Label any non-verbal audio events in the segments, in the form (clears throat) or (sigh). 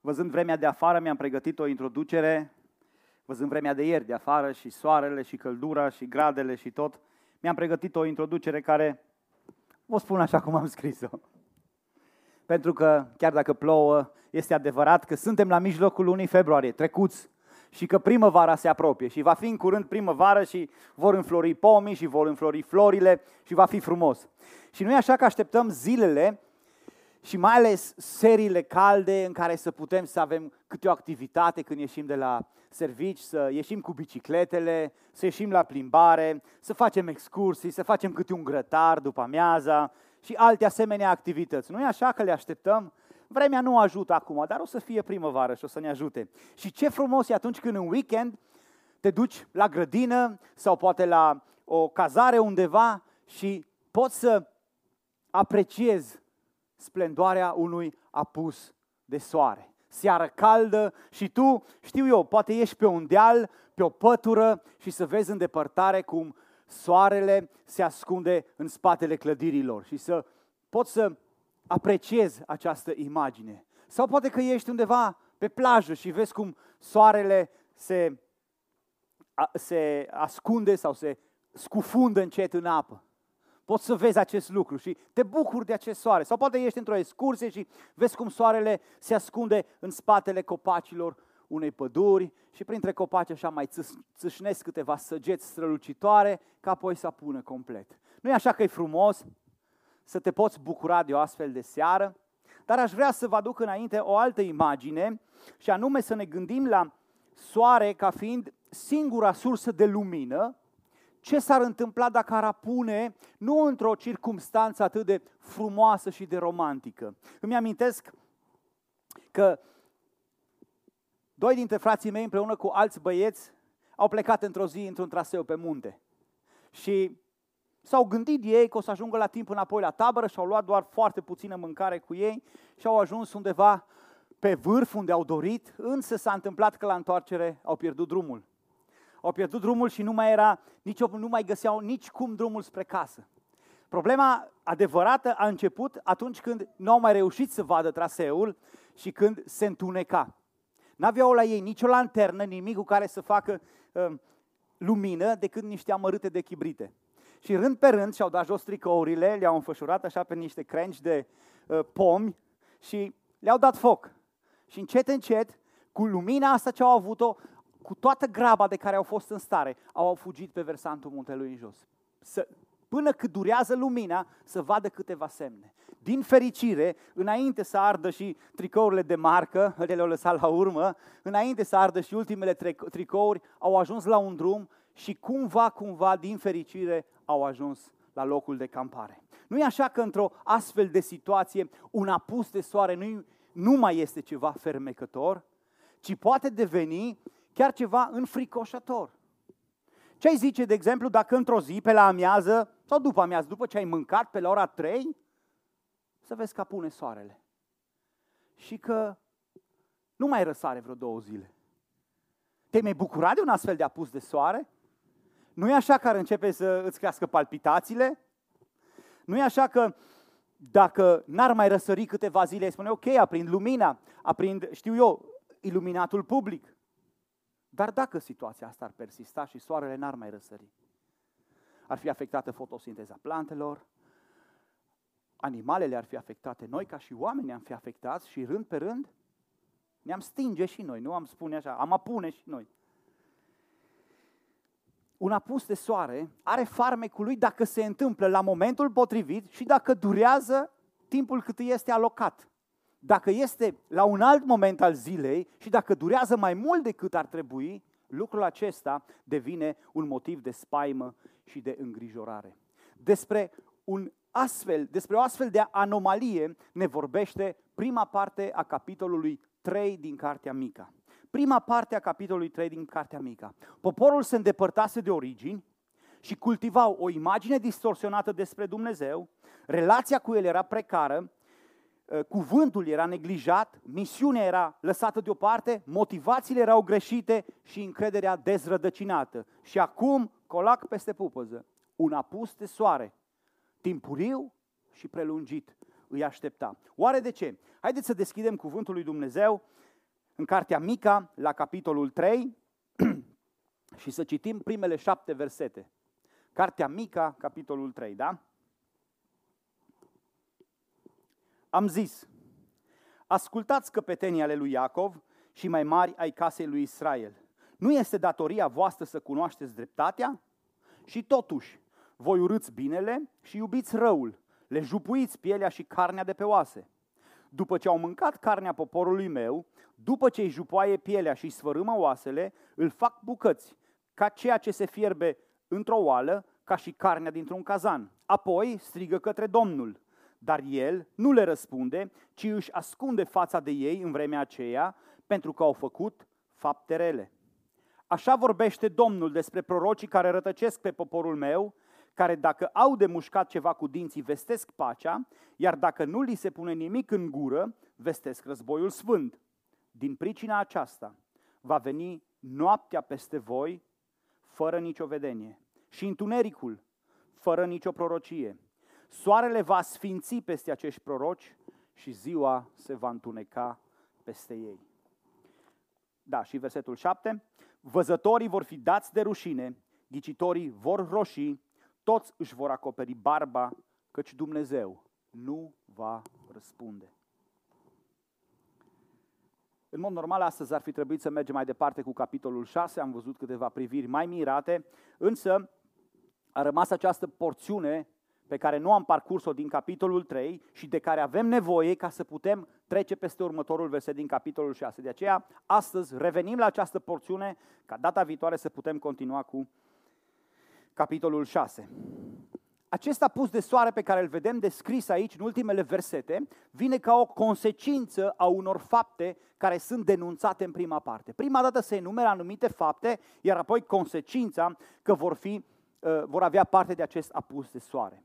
Văzând vremea de afară, mi-am pregătit o introducere, văzând vremea de ieri de afară și soarele și căldura și gradele și tot, mi-am pregătit o introducere care vă spun așa cum am scris-o. Pentru că, chiar dacă plouă, este adevărat că suntem la mijlocul lunii februarie, trecuți, și că primăvara se apropie și va fi în curând primăvară și vor înflori pomii și vor înflori florile și va fi frumos. Și nu e așa că așteptăm zilele și mai ales seriile calde în care să putem să avem câte o activitate când ieșim de la servici, să ieșim cu bicicletele, să ieșim la plimbare, să facem excursii, să facem câte un grătar după amiaza și alte asemenea activități. Nu e așa că le așteptăm? Vremea nu ajută acum, dar o să fie primăvară și o să ne ajute. Și ce frumos e atunci când în weekend te duci la grădină sau poate la o cazare undeva și poți să apreciezi splendoarea unui apus de soare. Seară caldă și tu, știu eu, poate ieși pe un deal, pe o pătură și să vezi în depărtare cum soarele se ascunde în spatele clădirilor și să poți să apreciezi această imagine. Sau poate că ești undeva pe plajă și vezi cum soarele se, se ascunde sau se scufundă încet în apă. Poți să vezi acest lucru și te bucuri de acest soare. Sau poate ești într-o excursie și vezi cum soarele se ascunde în spatele copacilor unei păduri și printre copaci așa mai țâșnesc câteva săgeți strălucitoare ca apoi să apună complet. Nu e așa că e frumos să te poți bucura de o astfel de seară? Dar aș vrea să vă aduc înainte o altă imagine și anume să ne gândim la soare ca fiind singura sursă de lumină ce s-ar întâmpla dacă ar apune nu într-o circumstanță atât de frumoasă și de romantică. Îmi amintesc că doi dintre frații mei împreună cu alți băieți au plecat într-o zi într-un traseu pe munte. Și s-au gândit ei că o să ajungă la timp înapoi la tabără și au luat doar foarte puțină mâncare cu ei și au ajuns undeva pe vârf unde au dorit, însă s-a întâmplat că la întoarcere au pierdut drumul au pierdut drumul și nu mai era, nici, nu mai găseau nici cum drumul spre casă. Problema adevărată a început atunci când nu au mai reușit să vadă traseul și când se întuneca. N-aveau la ei nicio lanternă, nimic cu care să facă uh, lumină decât niște amărâte de chibrite. Și rând pe rând și-au dat jos tricourile, le-au înfășurat așa pe niște crengi de uh, pomi și le-au dat foc. Și încet, încet, cu lumina asta ce au avut-o, cu toată graba de care au fost în stare, au fugit pe versantul muntelui în jos. Să, până cât durează lumina, să vadă câteva semne. Din fericire, înainte să ardă și tricourile de marcă, le-au lăsat la urmă, înainte să ardă și ultimele tricouri, au ajuns la un drum și cumva, cumva, din fericire, au ajuns la locul de campare. Nu e așa că într-o astfel de situație un apus de soare nu, nu mai este ceva fermecător, ci poate deveni chiar ceva înfricoșător. Ce ai zice, de exemplu, dacă într-o zi, pe la amiază, sau după amiază, după ce ai mâncat, pe la ora 3, să vezi că apune soarele. Și că nu mai răsare vreo două zile. Te-ai mai bucurat de un astfel de apus de soare? Nu e așa că ar începe să îți crească palpitațiile? Nu e așa că dacă n-ar mai răsări câteva zile, ai spune, ok, aprind lumina, aprind, știu eu, iluminatul public. Dar dacă situația asta ar persista și soarele n-ar mai răsări, ar fi afectată fotosinteza plantelor, animalele ar fi afectate, noi ca și oameni am fi afectați și rând pe rând ne-am stinge și noi, nu am spune așa, am apune și noi. Un apus de soare are farmecul lui dacă se întâmplă la momentul potrivit și dacă durează timpul cât este alocat dacă este la un alt moment al zilei și dacă durează mai mult decât ar trebui, lucrul acesta devine un motiv de spaimă și de îngrijorare. Despre, un astfel, despre o astfel de anomalie ne vorbește prima parte a capitolului 3 din Cartea Mica. Prima parte a capitolului 3 din Cartea Mica. Poporul se îndepărtase de origini și cultivau o imagine distorsionată despre Dumnezeu, relația cu el era precară Uh, cuvântul era neglijat, misiunea era lăsată deoparte, motivațiile erau greșite și încrederea dezrădăcinată. Și acum, colac peste pupăză, un apus de soare, timpuriu și prelungit, îi aștepta. Oare de ce? Haideți să deschidem cuvântul lui Dumnezeu în cartea Mica, la capitolul 3, (clears throat) și să citim primele șapte versete. Cartea Mica, capitolul 3, da? Am zis, ascultați căpetenii ale lui Iacov și mai mari ai casei lui Israel. Nu este datoria voastră să cunoașteți dreptatea? Și totuși, voi urâți binele și iubiți răul, le jupuiți pielea și carnea de pe oase. După ce au mâncat carnea poporului meu, după ce îi jupoaie pielea și îi sfărâmă oasele, îl fac bucăți, ca ceea ce se fierbe într-o oală, ca și carnea dintr-un cazan. Apoi strigă către Domnul, dar el nu le răspunde, ci își ascunde fața de ei în vremea aceea, pentru că au făcut fapte rele. Așa vorbește Domnul despre prorocii care rătăcesc pe poporul meu, care dacă au de mușcat ceva cu dinții, vestesc pacea, iar dacă nu li se pune nimic în gură, vestesc războiul sfânt. Din pricina aceasta va veni noaptea peste voi fără nicio vedenie și întunericul fără nicio prorocie. Soarele va sfinți peste acești proroci și ziua se va întuneca peste ei. Da, și versetul 7. Văzătorii vor fi dați de rușine, ghicitorii vor roși, toți își vor acoperi barba, căci Dumnezeu nu va răspunde. În mod normal, astăzi ar fi trebuit să mergem mai departe cu capitolul 6, am văzut câteva priviri mai mirate, însă a rămas această porțiune pe care nu am parcurs-o din capitolul 3 și de care avem nevoie ca să putem trece peste următorul verset din capitolul 6. De aceea, astăzi revenim la această porțiune ca data viitoare să putem continua cu capitolul 6. Acest apus de soare pe care îl vedem descris aici în ultimele versete vine ca o consecință a unor fapte care sunt denunțate în prima parte. Prima dată se enumeră anumite fapte, iar apoi consecința că vor, fi, uh, vor avea parte de acest apus de soare.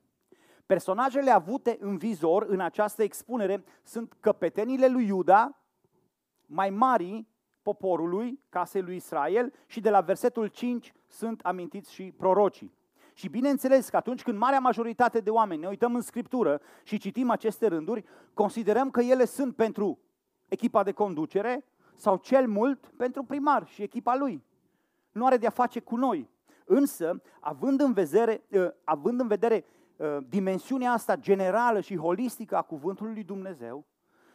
Personajele avute în vizor în această expunere sunt căpetenile lui Iuda, mai mari poporului, casei lui Israel și de la versetul 5 sunt amintiți și prorocii. Și bineînțeles că atunci când marea majoritate de oameni ne uităm în Scriptură și citim aceste rânduri, considerăm că ele sunt pentru echipa de conducere sau cel mult pentru primar și echipa lui. Nu are de-a face cu noi. Însă, având în vedere, ă, având în vedere ă, dimensiunea asta generală și holistică a cuvântului lui Dumnezeu,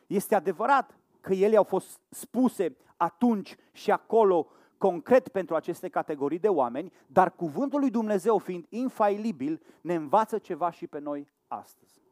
este adevărat că ele au fost spuse atunci și acolo concret pentru aceste categorii de oameni, dar cuvântul lui Dumnezeu fiind infailibil, ne învață ceva și pe noi astăzi.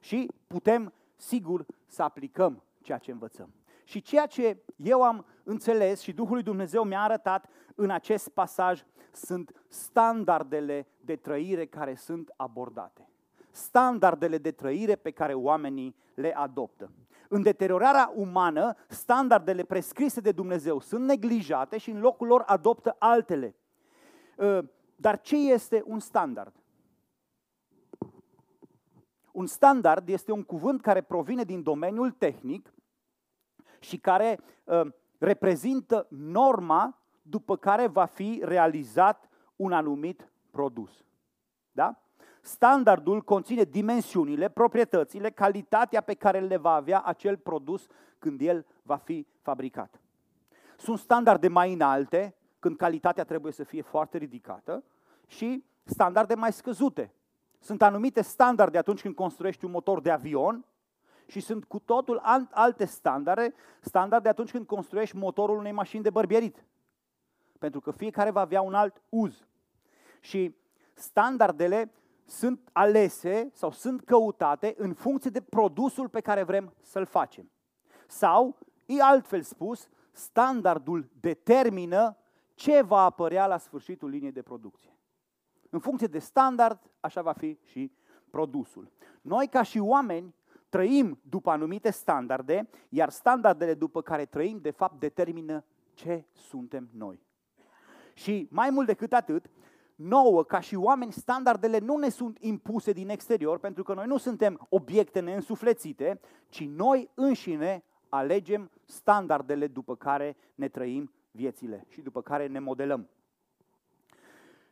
Și putem, sigur, să aplicăm ceea ce învățăm. Și ceea ce eu am înțeles și Duhul lui Dumnezeu mi-a arătat în acest pasaj sunt standardele de trăire care sunt abordate. Standardele de trăire pe care oamenii le adoptă. În deteriorarea umană, standardele prescrise de Dumnezeu sunt neglijate și în locul lor adoptă altele. Ă, dar ce este un standard? Un standard este un cuvânt care provine din domeniul tehnic și care ă, reprezintă norma după care va fi realizat un anumit produs. Da? Standardul conține dimensiunile, proprietățile, calitatea pe care le va avea acel produs când el va fi fabricat. Sunt standarde mai înalte, când calitatea trebuie să fie foarte ridicată, și standarde mai scăzute. Sunt anumite standarde atunci când construiești un motor de avion și sunt cu totul alte standarde, standarde atunci când construiești motorul unei mașini de bărbierit. Pentru că fiecare va avea un alt uz. Și standardele sunt alese sau sunt căutate în funcție de produsul pe care vrem să-l facem. Sau, e altfel spus, standardul determină ce va apărea la sfârșitul liniei de producție. În funcție de standard, așa va fi și produsul. Noi, ca și oameni, trăim după anumite standarde, iar standardele după care trăim, de fapt, determină ce suntem noi. Și mai mult decât atât, nouă, ca și oameni, standardele nu ne sunt impuse din exterior, pentru că noi nu suntem obiecte neînsuflețite, ci noi înșine alegem standardele după care ne trăim viețile și după care ne modelăm.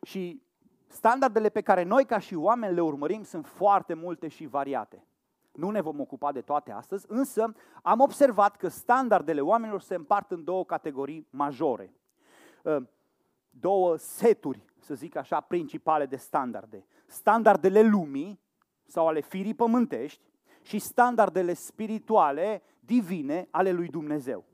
Și standardele pe care noi ca și oameni le urmărim sunt foarte multe și variate. Nu ne vom ocupa de toate astăzi, însă am observat că standardele oamenilor se împart în două categorii majore. Ă, două seturi, să zic așa, principale de standarde. Standardele lumii sau ale firii pământești și standardele spirituale, divine, ale lui Dumnezeu.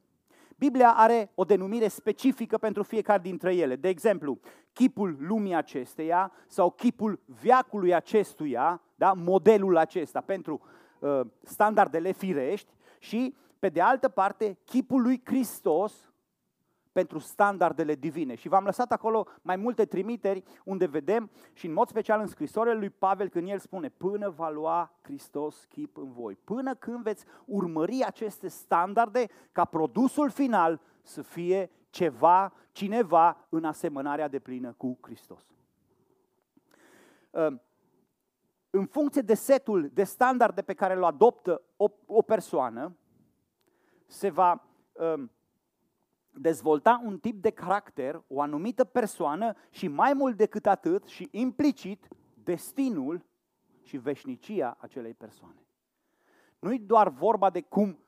Biblia are o denumire specifică pentru fiecare dintre ele. De exemplu, chipul lumii acesteia sau chipul viacului acestuia, da? modelul acesta pentru uh, standardele firești și, pe de altă parte, chipul lui Hristos pentru standardele divine. Și v-am lăsat acolo mai multe trimiteri unde vedem și în mod special în scrisorile lui Pavel când el spune până va lua Hristos chip în voi, până când veți urmări aceste standarde ca produsul final să fie ceva, cineva în asemănarea de plină cu Hristos. Ă, în funcție de setul de standarde pe care îl adoptă o, o persoană, se va uh, dezvolta un tip de caracter, o anumită persoană și mai mult decât atât și implicit destinul și veșnicia acelei persoane. Nu-i doar vorba de cum,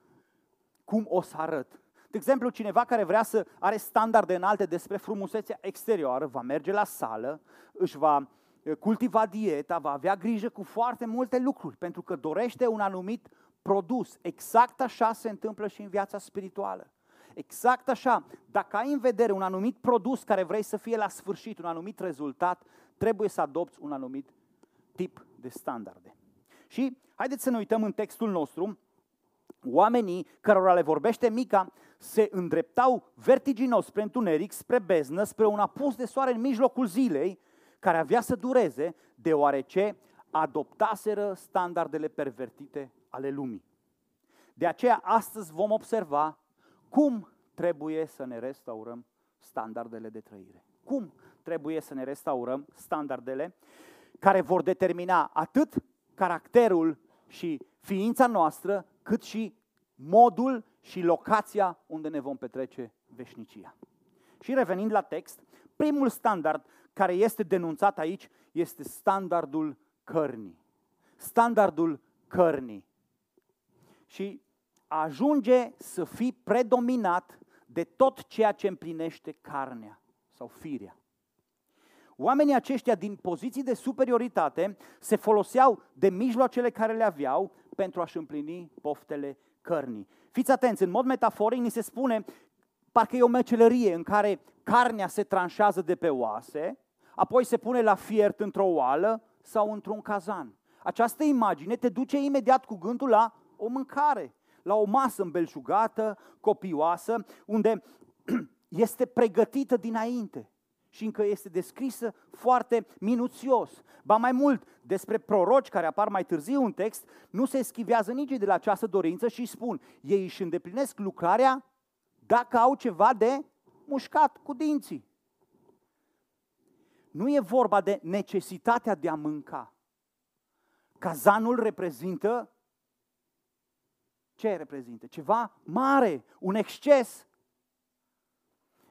cum o să arăt. De exemplu, cineva care vrea să are standarde înalte despre frumusețea exterioară, va merge la sală, își va eh, cultiva dieta, va avea grijă cu foarte multe lucruri, pentru că dorește un anumit produs. Exact așa se întâmplă și în viața spirituală. Exact așa, dacă ai în vedere un anumit produs care vrei să fie la sfârșit, un anumit rezultat, trebuie să adopți un anumit tip de standarde. Și haideți să ne uităm în textul nostru, oamenii cărora le vorbește Mica se îndreptau vertiginos spre întuneric, spre beznă, spre un apus de soare în mijlocul zilei, care avea să dureze, deoarece adoptaseră standardele pervertite ale lumii. De aceea, astăzi vom observa cum trebuie să ne restaurăm standardele de trăire. Cum trebuie să ne restaurăm standardele care vor determina atât caracterul și ființa noastră, cât și modul și locația unde ne vom petrece veșnicia. Și revenind la text, primul standard care este denunțat aici este standardul cărnii. Standardul cărnii. Și ajunge să fii predominat de tot ceea ce împlinește carnea sau firea. Oamenii aceștia din poziții de superioritate se foloseau de mijloacele care le aveau pentru a-și împlini poftele cărnii. Fiți atenți, în mod metaforic ni se spune, parcă e o mecelerie în care carnea se tranșează de pe oase, apoi se pune la fiert într-o oală sau într-un cazan. Această imagine te duce imediat cu gândul la o mâncare la o masă îmbelșugată, copioasă, unde (clears throat) este pregătită dinainte și încă este descrisă foarte minuțios. Ba mai mult, despre proroci care apar mai târziu în text, nu se schivează nici de la această dorință și spun, ei își îndeplinesc lucrarea dacă au ceva de mușcat cu dinții. Nu e vorba de necesitatea de a mânca. Cazanul reprezintă ce reprezintă? Ceva mare, un exces.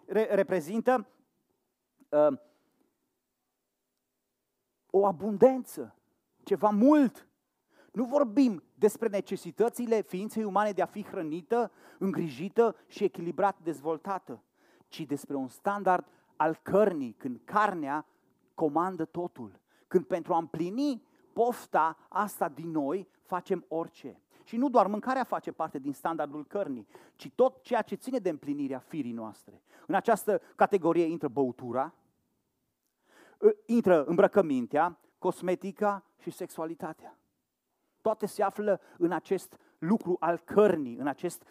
Re- reprezintă uh, o abundență, ceva mult. Nu vorbim despre necesitățile ființei umane de a fi hrănită, îngrijită și echilibrat dezvoltată, ci despre un standard al cărnii, când carnea comandă totul. Când pentru a împlini pofta asta din noi facem orice. Și nu doar mâncarea face parte din standardul cărnii, ci tot ceea ce ține de împlinirea firii noastre. În această categorie intră băutura, intră îmbrăcămintea, cosmetica și sexualitatea. Toate se află în acest lucru al cărnii, în acest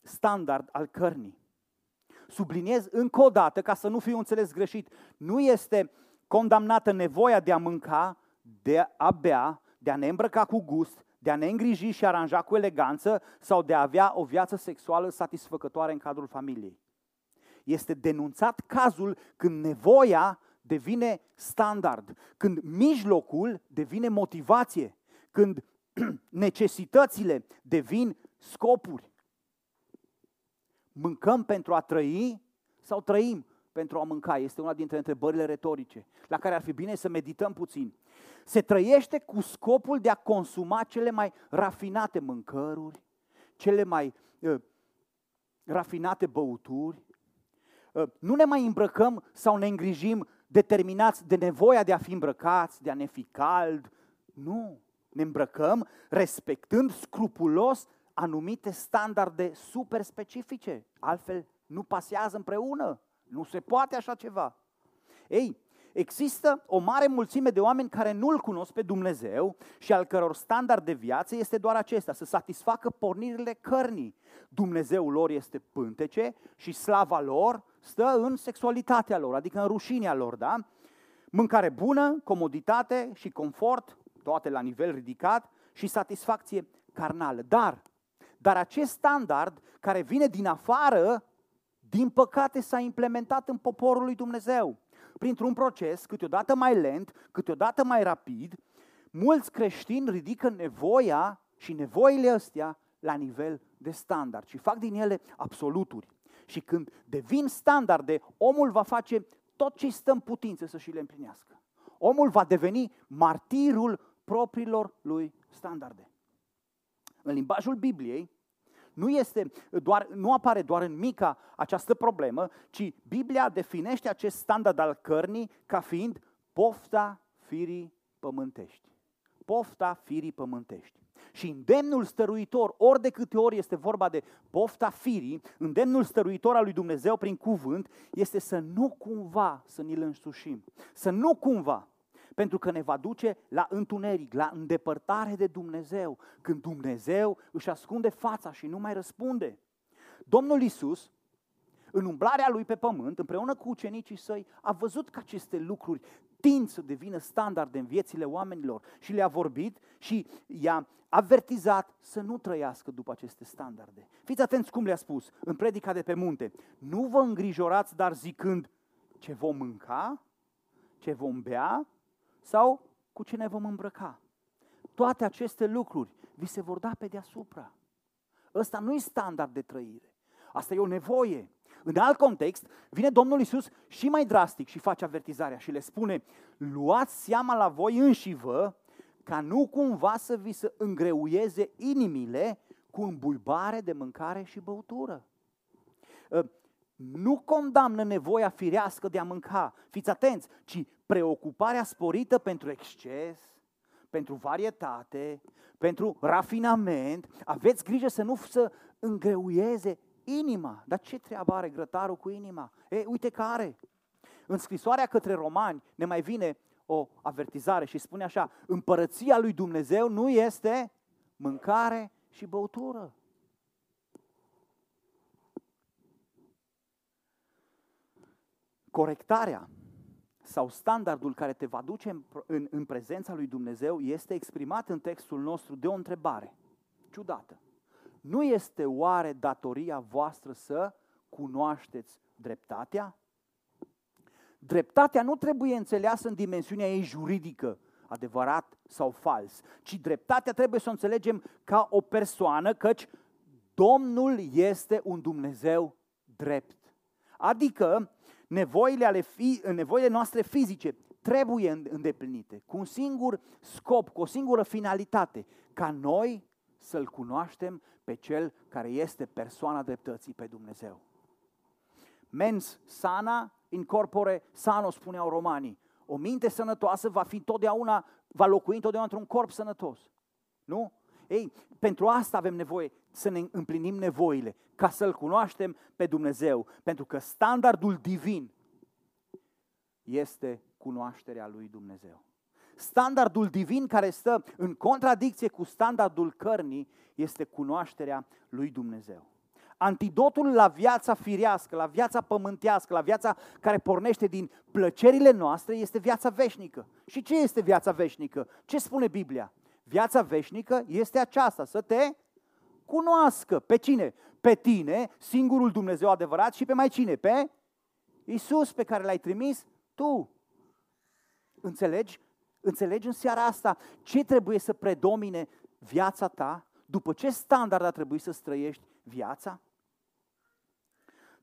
standard al cărnii. Subliniez încă o dată, ca să nu fiu înțeles greșit, nu este condamnată nevoia de a mânca, de a bea, de a ne îmbrăca cu gust, de a ne îngriji și aranja cu eleganță sau de a avea o viață sexuală satisfăcătoare în cadrul familiei. Este denunțat cazul când nevoia devine standard, când mijlocul devine motivație, când (clears throat) necesitățile devin scopuri. Mâncăm pentru a trăi sau trăim pentru a mânca? Este una dintre întrebările retorice la care ar fi bine să medităm puțin. Se trăiește cu scopul de a consuma cele mai rafinate mâncăruri, cele mai uh, rafinate băuturi. Uh, nu ne mai îmbrăcăm sau ne îngrijim determinați de nevoia de a fi îmbrăcați, de a ne fi cald. Nu, ne îmbrăcăm respectând scrupulos anumite standarde super specifice. Altfel nu pasează împreună. Nu se poate așa ceva. Ei, există o mare mulțime de oameni care nu-L cunosc pe Dumnezeu și al căror standard de viață este doar acesta, să satisfacă pornirile cărnii. Dumnezeul lor este pântece și slava lor stă în sexualitatea lor, adică în rușinea lor, da? Mâncare bună, comoditate și confort, toate la nivel ridicat și satisfacție carnală. Dar, dar acest standard care vine din afară, din păcate s-a implementat în poporul lui Dumnezeu. Printr-un proces, câteodată mai lent, câteodată mai rapid, mulți creștini ridică nevoia și nevoile astea la nivel de standard și fac din ele absoluturi. Și când devin standarde, omul va face tot ce stă în putință să și le împlinească. Omul va deveni martirul propriilor lui standarde. În limbajul Bibliei, nu, este doar, nu apare doar în mica această problemă, ci Biblia definește acest standard al cărnii ca fiind pofta firii pământești. Pofta firii pământești. Și îndemnul stăruitor, ori de câte ori este vorba de pofta firii, îndemnul stăruitor al lui Dumnezeu prin cuvânt este să nu cumva să ni-l însușim. Să nu cumva pentru că ne va duce la întuneric, la îndepărtare de Dumnezeu, când Dumnezeu își ascunde fața și nu mai răspunde. Domnul Isus, în umblarea lui pe pământ, împreună cu ucenicii săi, a văzut că aceste lucruri tind să devină standard în viețile oamenilor și le-a vorbit și i-a avertizat să nu trăiască după aceste standarde. Fiți atenți cum le-a spus în predica de pe munte. Nu vă îngrijorați, dar zicând ce vom mânca, ce vom bea sau cu ce ne vom îmbrăca. Toate aceste lucruri vi se vor da pe deasupra. Ăsta nu e standard de trăire. Asta e o nevoie. În alt context, vine Domnul Isus și mai drastic și face avertizarea și le spune luați seama la voi înși vă ca nu cumva să vi se îngreuieze inimile cu îmbuibare de mâncare și băutură. Ă, nu condamnă nevoia firească de a mânca, fiți atenți, ci preocuparea sporită pentru exces, pentru varietate, pentru rafinament. Aveți grijă să nu să îngreuieze inima. Dar ce treabă are grătarul cu inima? E, uite că are. În scrisoarea către romani ne mai vine o avertizare și spune așa, împărăția lui Dumnezeu nu este mâncare și băutură. Corectarea sau standardul care te va duce în, în, în prezența lui Dumnezeu este exprimat în textul nostru de o întrebare ciudată. Nu este oare datoria voastră să cunoașteți dreptatea? Dreptatea nu trebuie înțeleasă în dimensiunea ei juridică, adevărat sau fals, ci dreptatea trebuie să o înțelegem ca o persoană, căci Domnul este un Dumnezeu drept. Adică nevoile, ale fi, nevoile noastre fizice trebuie îndeplinite cu un singur scop, cu o singură finalitate, ca noi să-L cunoaștem pe Cel care este persoana dreptății pe Dumnezeu. Mens sana in corpore sano, spuneau romanii. O minte sănătoasă va fi totdeauna, va locui întotdeauna într-un corp sănătos. Nu? Ei, pentru asta avem nevoie să ne împlinim nevoile, ca să-L cunoaștem pe Dumnezeu, pentru că standardul divin este cunoașterea lui Dumnezeu. Standardul divin care stă în contradicție cu standardul cărnii este cunoașterea lui Dumnezeu. Antidotul la viața firească, la viața pământească, la viața care pornește din plăcerile noastre este viața veșnică. Și ce este viața veșnică? Ce spune Biblia? Viața veșnică este aceasta, să te cunoască. Pe cine? Pe tine, singurul Dumnezeu adevărat și pe mai cine? Pe Isus pe care l-ai trimis tu. Înțelegi? Înțelegi în seara asta ce trebuie să predomine viața ta? După ce standard ar trebui să străiești viața?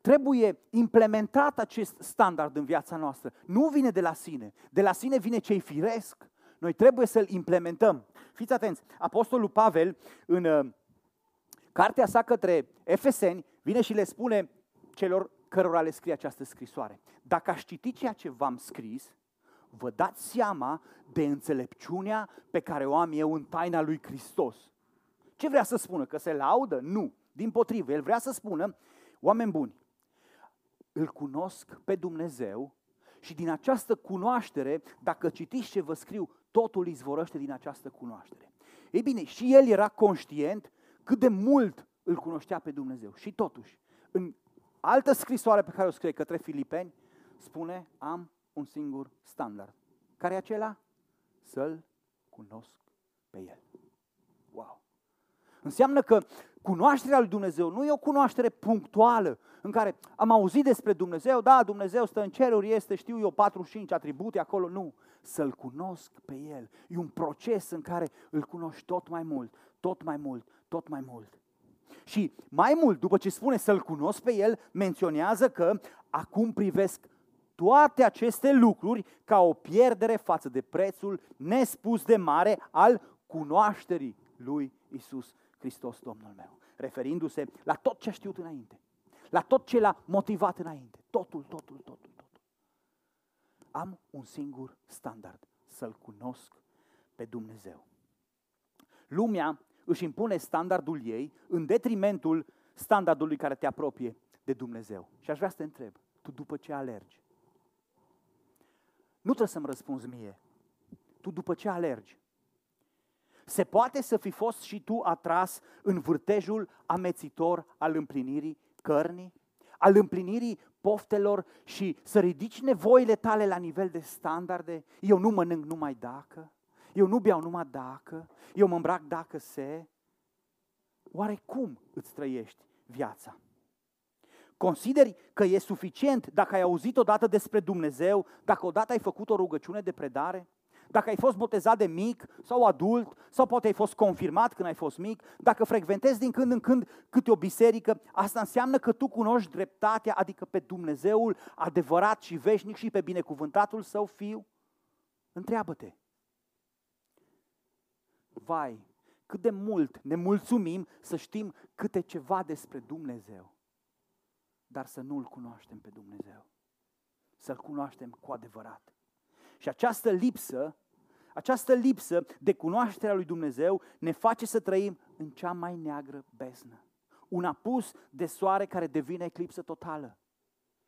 Trebuie implementat acest standard în viața noastră. Nu vine de la sine. De la sine vine cei firesc. Noi trebuie să-l implementăm. Fiți atenți, Apostolul Pavel, în uh, cartea sa către Efeseni, vine și le spune celor cărora le scrie această scrisoare. Dacă aș citi ceea ce v-am scris, vă dați seama de înțelepciunea pe care o am eu în taina lui Hristos. Ce vrea să spună? Că se laudă? Nu. Din potrivă, el vrea să spună, oameni buni, îl cunosc pe Dumnezeu și din această cunoaștere, dacă citiți ce vă scriu, totul izvorăște din această cunoaștere. Ei bine, și el era conștient cât de mult îl cunoștea pe Dumnezeu. Și totuși, în altă scrisoare pe care o scrie către Filipeni, spune, am un singur standard. Care e acela? Să-L cunosc pe El. Wow! Înseamnă că cunoașterea lui Dumnezeu nu e o cunoaștere punctuală, în care am auzit despre Dumnezeu, da, Dumnezeu stă în ceruri, este, știu eu, 45 atribute acolo, nu. Să-L cunosc pe El. E un proces în care îl cunoști tot mai mult, tot mai mult, tot mai mult. Și mai mult, după ce spune să-L cunosc pe El, menționează că acum privesc toate aceste lucruri ca o pierdere față de prețul nespus de mare al cunoașterii lui Isus Hristos, Domnul meu. Referindu-se la tot ce a știut înainte, la tot ce l-a motivat înainte, totul, totul, totul, totul. Am un singur standard, să-L cunosc pe Dumnezeu. Lumea își impune standardul ei în detrimentul standardului care te apropie de Dumnezeu. Și aș vrea să te întreb, tu după ce alergi, nu trebuie să-mi răspunzi mie. Tu după ce alergi? Se poate să fi fost și tu atras în vârtejul amețitor al împlinirii cărnii? Al împlinirii poftelor și să ridici nevoile tale la nivel de standarde? Eu nu mănânc numai dacă, eu nu beau numai dacă, eu mă îmbrac dacă se. Oare cum îți trăiești viața? Consideri că e suficient dacă ai auzit odată despre Dumnezeu, dacă odată ai făcut o rugăciune de predare? Dacă ai fost botezat de mic sau adult, sau poate ai fost confirmat când ai fost mic, dacă frecventezi din când în când câte o biserică, asta înseamnă că tu cunoști dreptatea, adică pe Dumnezeul adevărat și veșnic și pe binecuvântatul său fiu? Întreabă-te. Vai, cât de mult ne mulțumim să știm câte ceva despre Dumnezeu dar să nu-L cunoaștem pe Dumnezeu. Să-L cunoaștem cu adevărat. Și această lipsă, această lipsă de cunoașterea lui Dumnezeu ne face să trăim în cea mai neagră beznă. Un apus de soare care devine eclipsă totală.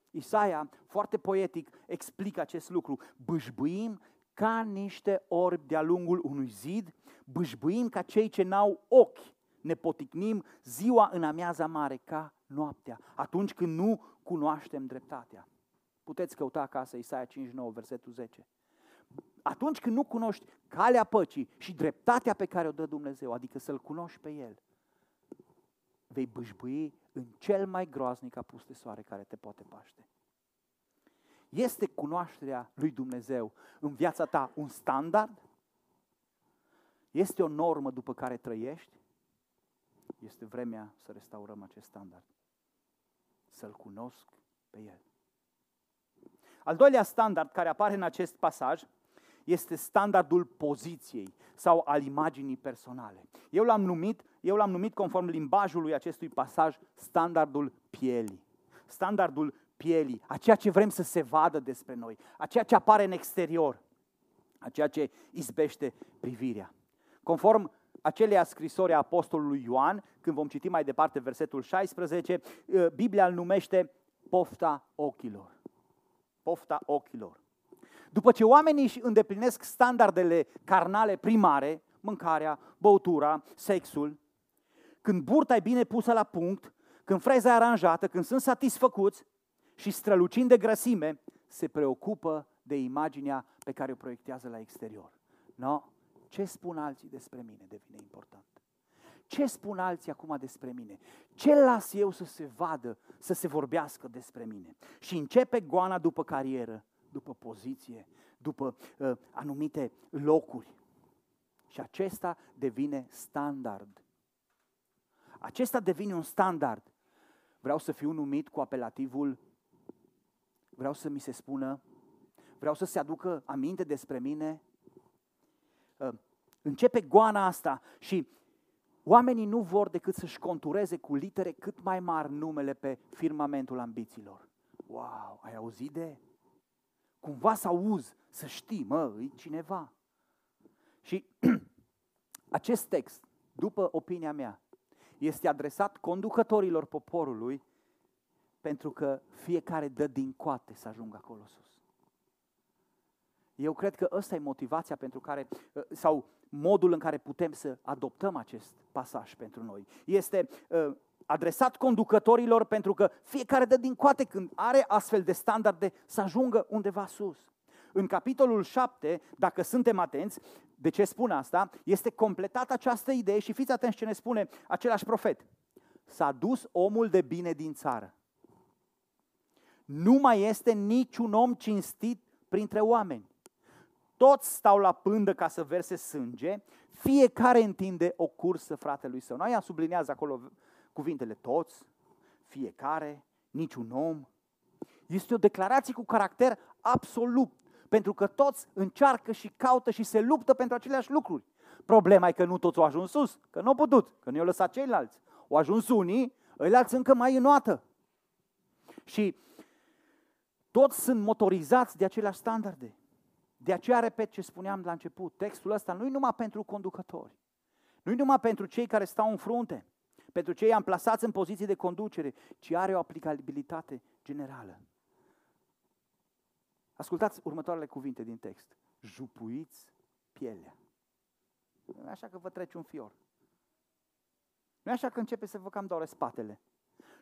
Isaia, foarte poetic, explică acest lucru. Bâșbuim ca niște orbi de-a lungul unui zid, bâșbuim ca cei ce n-au ochi, ne poticnim ziua în amiaza mare ca noaptea, atunci când nu cunoaștem dreptatea. Puteți căuta acasă Isaia 59, versetul 10. Atunci când nu cunoști calea păcii și dreptatea pe care o dă Dumnezeu, adică să-L cunoști pe El, vei bâșbui în cel mai groaznic apus de soare care te poate paște. Este cunoașterea lui Dumnezeu în viața ta un standard? Este o normă după care trăiești? Este vremea să restaurăm acest standard să-L cunosc pe El. Al doilea standard care apare în acest pasaj este standardul poziției sau al imaginii personale. Eu l-am numit, eu l-am numit conform limbajului acestui pasaj standardul pielii. Standardul pielii, a ceea ce vrem să se vadă despre noi, a ceea ce apare în exterior, a ceea ce izbește privirea. Conform acelea scrisori a apostolului Ioan, când vom citi mai departe versetul 16, ă, Biblia îl numește pofta ochilor. Pofta ochilor. După ce oamenii își îndeplinesc standardele carnale primare, mâncarea, băutura, sexul, când burta e bine pusă la punct, când freza e aranjată, când sunt satisfăcuți și strălucind de grăsime, se preocupă de imaginea pe care o proiectează la exterior. No? Ce spun alții despre mine devine important. Ce spun alții acum despre mine? Ce las eu să se vadă, să se vorbească despre mine? Și începe goana după carieră, după poziție, după uh, anumite locuri. Și acesta devine standard. Acesta devine un standard. Vreau să fiu numit cu apelativul, vreau să mi se spună, vreau să se aducă aminte despre mine uh, începe goana asta și oamenii nu vor decât să-și contureze cu litere cât mai mari numele pe firmamentul ambițiilor. Wow, ai auzit de? Cumva să auzi, să știi, mă, e cineva. Și (clears throat) acest text, după opinia mea, este adresat conducătorilor poporului pentru că fiecare dă din coate să ajungă acolo sus. Eu cred că ăsta e motivația pentru care, uh, sau modul în care putem să adoptăm acest pasaj pentru noi. Este uh, adresat conducătorilor pentru că fiecare dă din coate când are astfel de standarde să ajungă undeva sus. În capitolul 7, dacă suntem atenți, de ce spun asta, este completată această idee și fiți atenți ce ne spune același profet. S-a dus omul de bine din țară. Nu mai este niciun om cinstit printre oameni. Toți stau la pândă ca să verse sânge, fiecare întinde o cursă fratelui său. Noi sublinează acolo cuvintele toți, fiecare, niciun om. Este o declarație cu caracter absolut, pentru că toți încearcă și caută și se luptă pentru aceleași lucruri. Problema e că nu toți au ajuns sus, că nu au putut, că nu i-au lăsat ceilalți. Au ajuns unii, ăilalți încă mai înoată. Și toți sunt motorizați de aceleași standarde. De aceea repet ce spuneam la început, textul ăsta nu e numai pentru conducători, nu e numai pentru cei care stau în frunte, pentru cei amplasați în poziții de conducere, ci are o aplicabilitate generală. Ascultați următoarele cuvinte din text. Jupuiți pielea. Nu e așa că vă trece un fior. Nu e așa că începe să vă cam doare spatele.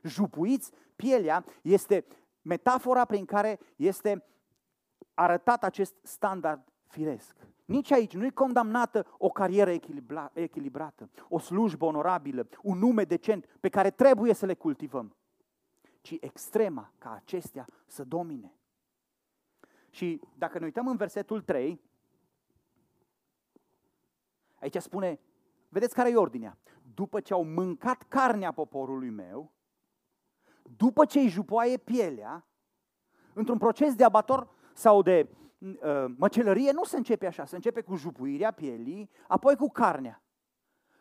Jupuiți pielea este metafora prin care este arătat acest standard firesc. Nici aici nu e condamnată o carieră echilibrată, o slujbă onorabilă, un nume decent pe care trebuie să le cultivăm, ci extrema ca acestea să domine. Și dacă ne uităm în versetul 3, aici spune, vedeți care e ordinea? După ce au mâncat carnea poporului meu, după ce îi jupoaie pielea, într-un proces de abator sau de uh, măcelărie nu se începe așa, se începe cu jupuirea pielii, apoi cu carnea.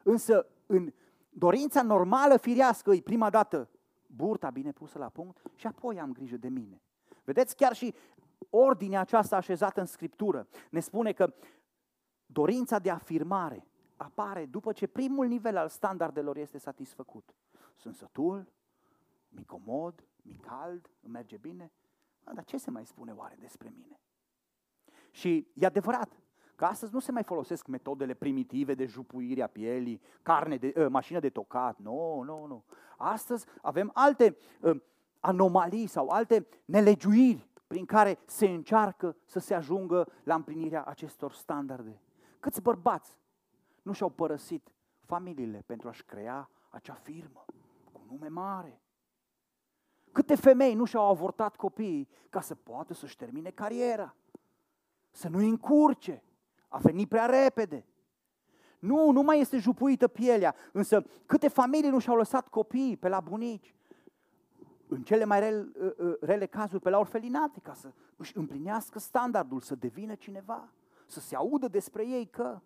Însă în dorința normală firească e prima dată burta bine pusă la punct și apoi am grijă de mine. Vedeți, chiar și ordinea aceasta așezată în Scriptură ne spune că dorința de afirmare apare după ce primul nivel al standardelor este satisfăcut. Sunt sătul, mi comod, mi cald, îmi merge bine. Dar ce se mai spune oare despre mine? Și e adevărat că astăzi nu se mai folosesc metodele primitive de jupuire a pielii, carne de, uh, mașină de tocat. Nu, nu, nu. Astăzi avem alte uh, anomalii sau alte nelegiuiri prin care se încearcă să se ajungă la împlinirea acestor standarde. Câți bărbați nu și-au părăsit familiile pentru a-și crea acea firmă cu nume mare? Câte femei nu și-au avortat copiii ca să poată să-și termine cariera? Să nu încurce, a venit prea repede. Nu, nu mai este jupuită pielea, însă câte familii nu și-au lăsat copiii pe la bunici, în cele mai rele, ă, ă, rele cazuri pe la orfelinate, ca să își împlinească standardul, să devină cineva, să se audă despre ei că...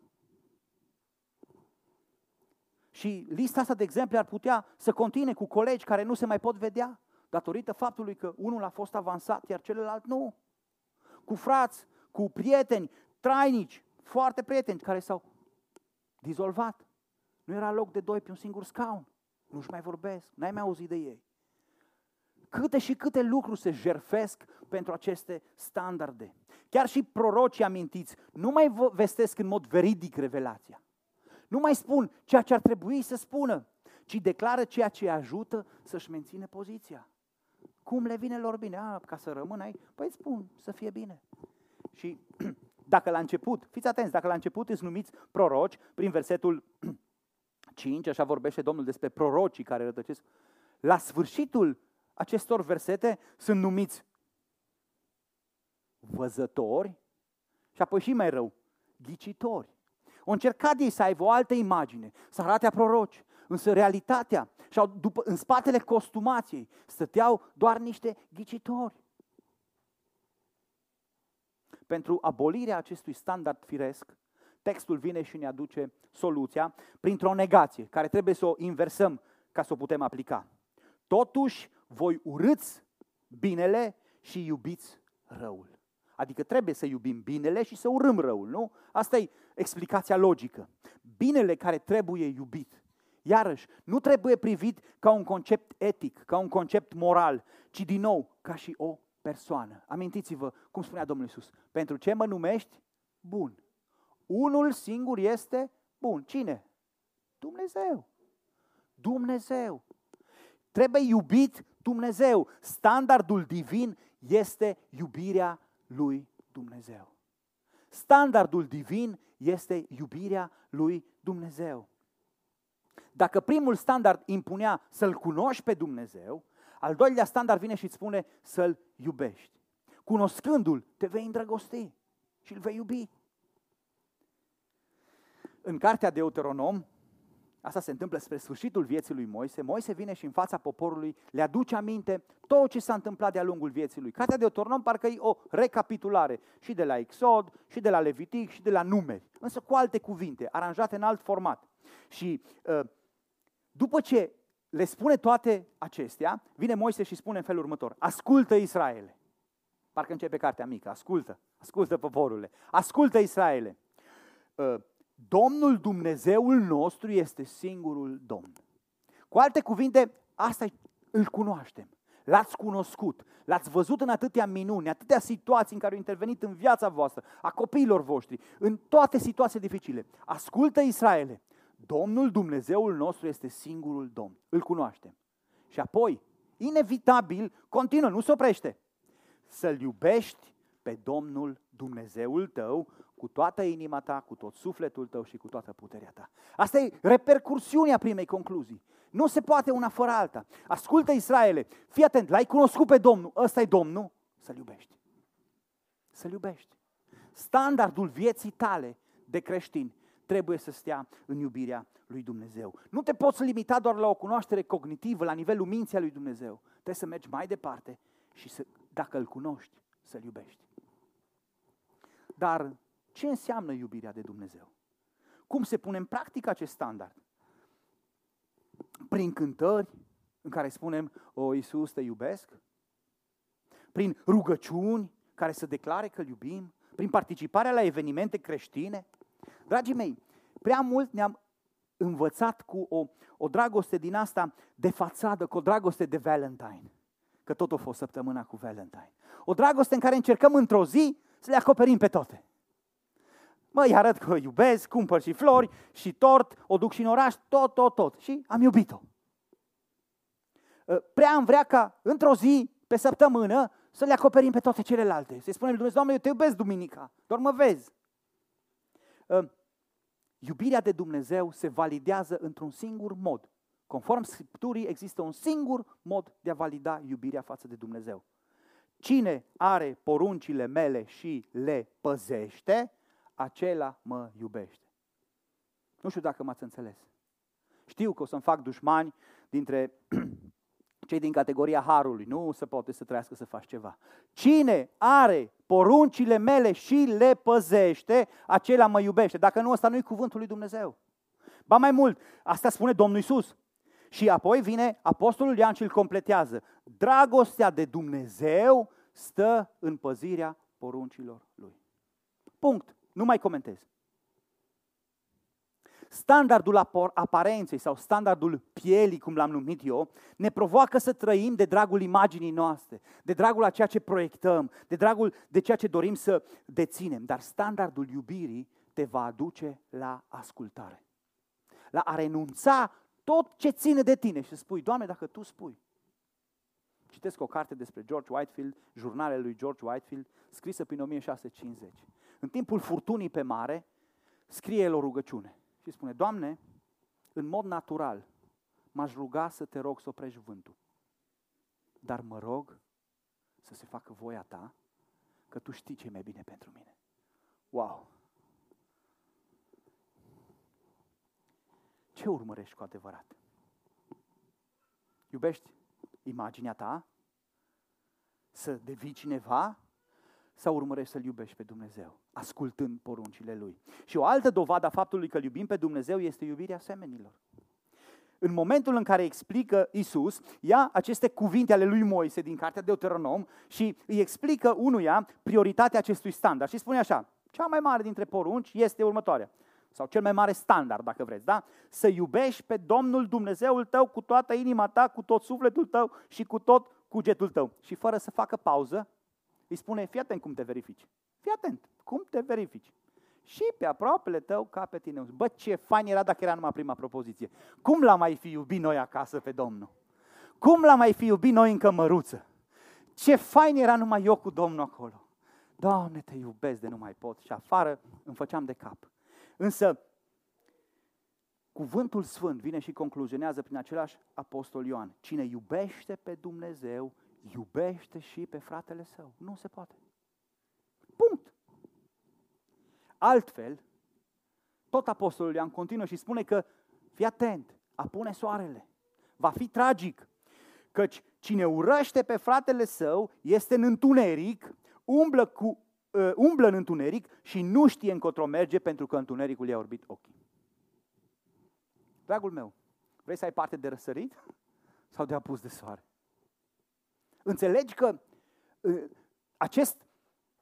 Și lista asta de exemple ar putea să continue cu colegi care nu se mai pot vedea, datorită faptului că unul a fost avansat, iar celălalt nu. Cu frați, cu prieteni, trainici, foarte prieteni care s-au dizolvat. Nu era loc de doi pe un singur scaun. Nu-și mai vorbesc, n-ai mai auzit de ei. Câte și câte lucruri se jerfesc pentru aceste standarde. Chiar și prorocii amintiți nu mai vestesc în mod veridic revelația. Nu mai spun ceea ce ar trebui să spună, ci declară ceea ce ajută să-și menține poziția. Cum le vine lor bine? A, ca să rămână aici? Păi spun, să fie bine. Și (clears throat) dacă la început, fiți atenți, dacă la început îți numiți proroci, prin versetul (clears throat) 5, așa vorbește Domnul despre prorocii care rătăcesc, la sfârșitul acestor versete sunt numiți văzători și apoi și mai rău, ghicitori. O încercat ei să aibă o altă imagine, să arate a proroci, însă realitatea și după, în spatele costumației stăteau doar niște ghicitori. Pentru abolirea acestui standard firesc, textul vine și ne aduce soluția printr-o negație, care trebuie să o inversăm ca să o putem aplica. Totuși, voi urâți binele și iubiți răul. Adică trebuie să iubim binele și să urâm răul, nu? Asta e explicația logică. Binele care trebuie iubit, iarăși, nu trebuie privit ca un concept etic, ca un concept moral, ci din nou ca și o persoană. Amintiți-vă cum spunea Domnul Iisus. Pentru ce mă numești? Bun. Unul singur este bun. Cine? Dumnezeu. Dumnezeu. Trebuie iubit Dumnezeu. Standardul divin este iubirea lui Dumnezeu. Standardul divin este iubirea lui Dumnezeu. Dacă primul standard impunea să-L cunoști pe Dumnezeu, al doilea standard vine și îți spune să-L iubești. Cunoscându-L, te vei îndrăgosti și îl vei iubi. În cartea Deuteronom, Asta se întâmplă spre sfârșitul vieții lui Moise. Moise vine și în fața poporului le aduce aminte tot ce s-a întâmplat de-a lungul vieții lui. Cartea de Otornom parcă e o recapitulare și de la Exod, și de la Levitic, și de la Numeri, însă cu alte cuvinte, aranjate în alt format. Și uh, după ce le spune toate acestea, vine Moise și spune în felul următor, ascultă Israele. Parcă începe cartea mică, ascultă, ascultă poporule, ascultă Israele. Uh, Domnul Dumnezeul nostru este singurul Domn. Cu alte cuvinte, asta îl cunoaștem. L-ați cunoscut, l-ați văzut în atâtea minuni, atâtea situații în care au intervenit în viața voastră, a copiilor voștri, în toate situații dificile. Ascultă Israele, Domnul Dumnezeul nostru este singurul Domn. Îl cunoaștem. Și apoi, inevitabil, continuă, nu se oprește. Să-L iubești pe Domnul Dumnezeul tău cu toată inima ta, cu tot sufletul tău și cu toată puterea ta. Asta e repercursiunea primei concluzii. Nu se poate una fără alta. Ascultă Israele, fii atent, l-ai cunoscut pe Domnul, ăsta e Domnul, să-L iubești. Să-L iubești. Standardul vieții tale de creștin trebuie să stea în iubirea lui Dumnezeu. Nu te poți limita doar la o cunoaștere cognitivă, la nivelul minții a lui Dumnezeu. Trebuie să mergi mai departe și să, dacă îl cunoști, să-l iubești. Dar ce înseamnă iubirea de Dumnezeu? Cum se pune în practică acest standard? Prin cântări în care spunem, o, Iisus, te iubesc? Prin rugăciuni care să declare că îl iubim? Prin participarea la evenimente creștine? Dragii mei, prea mult ne-am învățat cu o, o dragoste din asta de fațadă, cu o dragoste de Valentine. Că tot a fost săptămâna cu Valentine. O dragoste în care încercăm într-o zi să le acoperim pe toate. Mă, îi arăt că o iubesc, cumpăr și flori și tort, o duc și în oraș, tot, tot, tot. Și am iubit-o. Ă, prea am vrea ca într-o zi, pe săptămână, să le acoperim pe toate celelalte. Să-i spunem lui Dumnezeu, Doamne, eu te iubesc duminica, doar mă vezi. Ă, iubirea de Dumnezeu se validează într-un singur mod. Conform Scripturii, există un singur mod de a valida iubirea față de Dumnezeu. Cine are poruncile mele și le păzește, acela mă iubește. Nu știu dacă m-ați înțeles. Știu că o să-mi fac dușmani dintre (clears throat) cei din categoria harului. Nu se poate să trăiască să faci ceva. Cine are poruncile mele și le păzește, acela mă iubește. Dacă nu, ăsta nu e cuvântul lui Dumnezeu. Ba mai mult, asta spune Domnul Isus. Și apoi vine Apostolul Ioan și îl completează. Dragostea de Dumnezeu stă în păzirea poruncilor lui. Punct. Nu mai comentez. Standardul aparenței sau standardul pielii, cum l-am numit eu, ne provoacă să trăim de dragul imaginii noastre, de dragul a ceea ce proiectăm, de dragul de ceea ce dorim să deținem. Dar standardul iubirii te va aduce la ascultare. La a renunța tot ce ține de tine și să spui, Doamne, dacă Tu spui. Citesc o carte despre George Whitefield, jurnalele lui George Whitefield, scrisă prin 1650 în timpul furtunii pe mare, scrie el o rugăciune și spune, Doamne, în mod natural, m-aș ruga să te rog să oprești vântul. Dar mă rog să se facă voia ta, că tu știi ce e mai bine pentru mine. Wow! Ce urmărești cu adevărat? Iubești imaginea ta? Să devii cineva? Sau urmărești să-L iubești pe Dumnezeu, ascultând poruncile Lui. Și o altă dovadă a faptului că îl iubim pe Dumnezeu este iubirea semenilor. În momentul în care explică Isus, ia aceste cuvinte ale lui Moise din cartea Deuteronom și îi explică unuia prioritatea acestui standard. Și spune așa, cea mai mare dintre porunci este următoarea sau cel mai mare standard, dacă vreți, da? Să iubești pe Domnul Dumnezeul tău cu toată inima ta, cu tot sufletul tău și cu tot cugetul tău. Și fără să facă pauză, îi spune, fii atent cum te verifici. Fii atent, cum te verifici. Și pe aproapele tău ca pe tine. Bă, ce fain era dacă era numai prima propoziție. Cum l-am mai fi iubit noi acasă pe Domnul? Cum l-am mai fi iubit noi în cămăruță? Ce fain era numai eu cu Domnul acolo. Doamne, te iubesc de nu mai pot. Și afară îmi făceam de cap. Însă, cuvântul sfânt vine și concluzionează prin același apostol Ioan. Cine iubește pe Dumnezeu, iubește și pe fratele său. Nu se poate. Punct. Altfel, tot apostolul Ioan continuă și spune că, fii atent, apune soarele. Va fi tragic, căci cine urăște pe fratele său este în întuneric, umblă cu uh, umblă în întuneric și nu știe încotro merge pentru că întunericul i-a orbit ochii. Dragul meu, vrei să ai parte de răsărit sau de apus de soare? Înțelegi că uh, acest,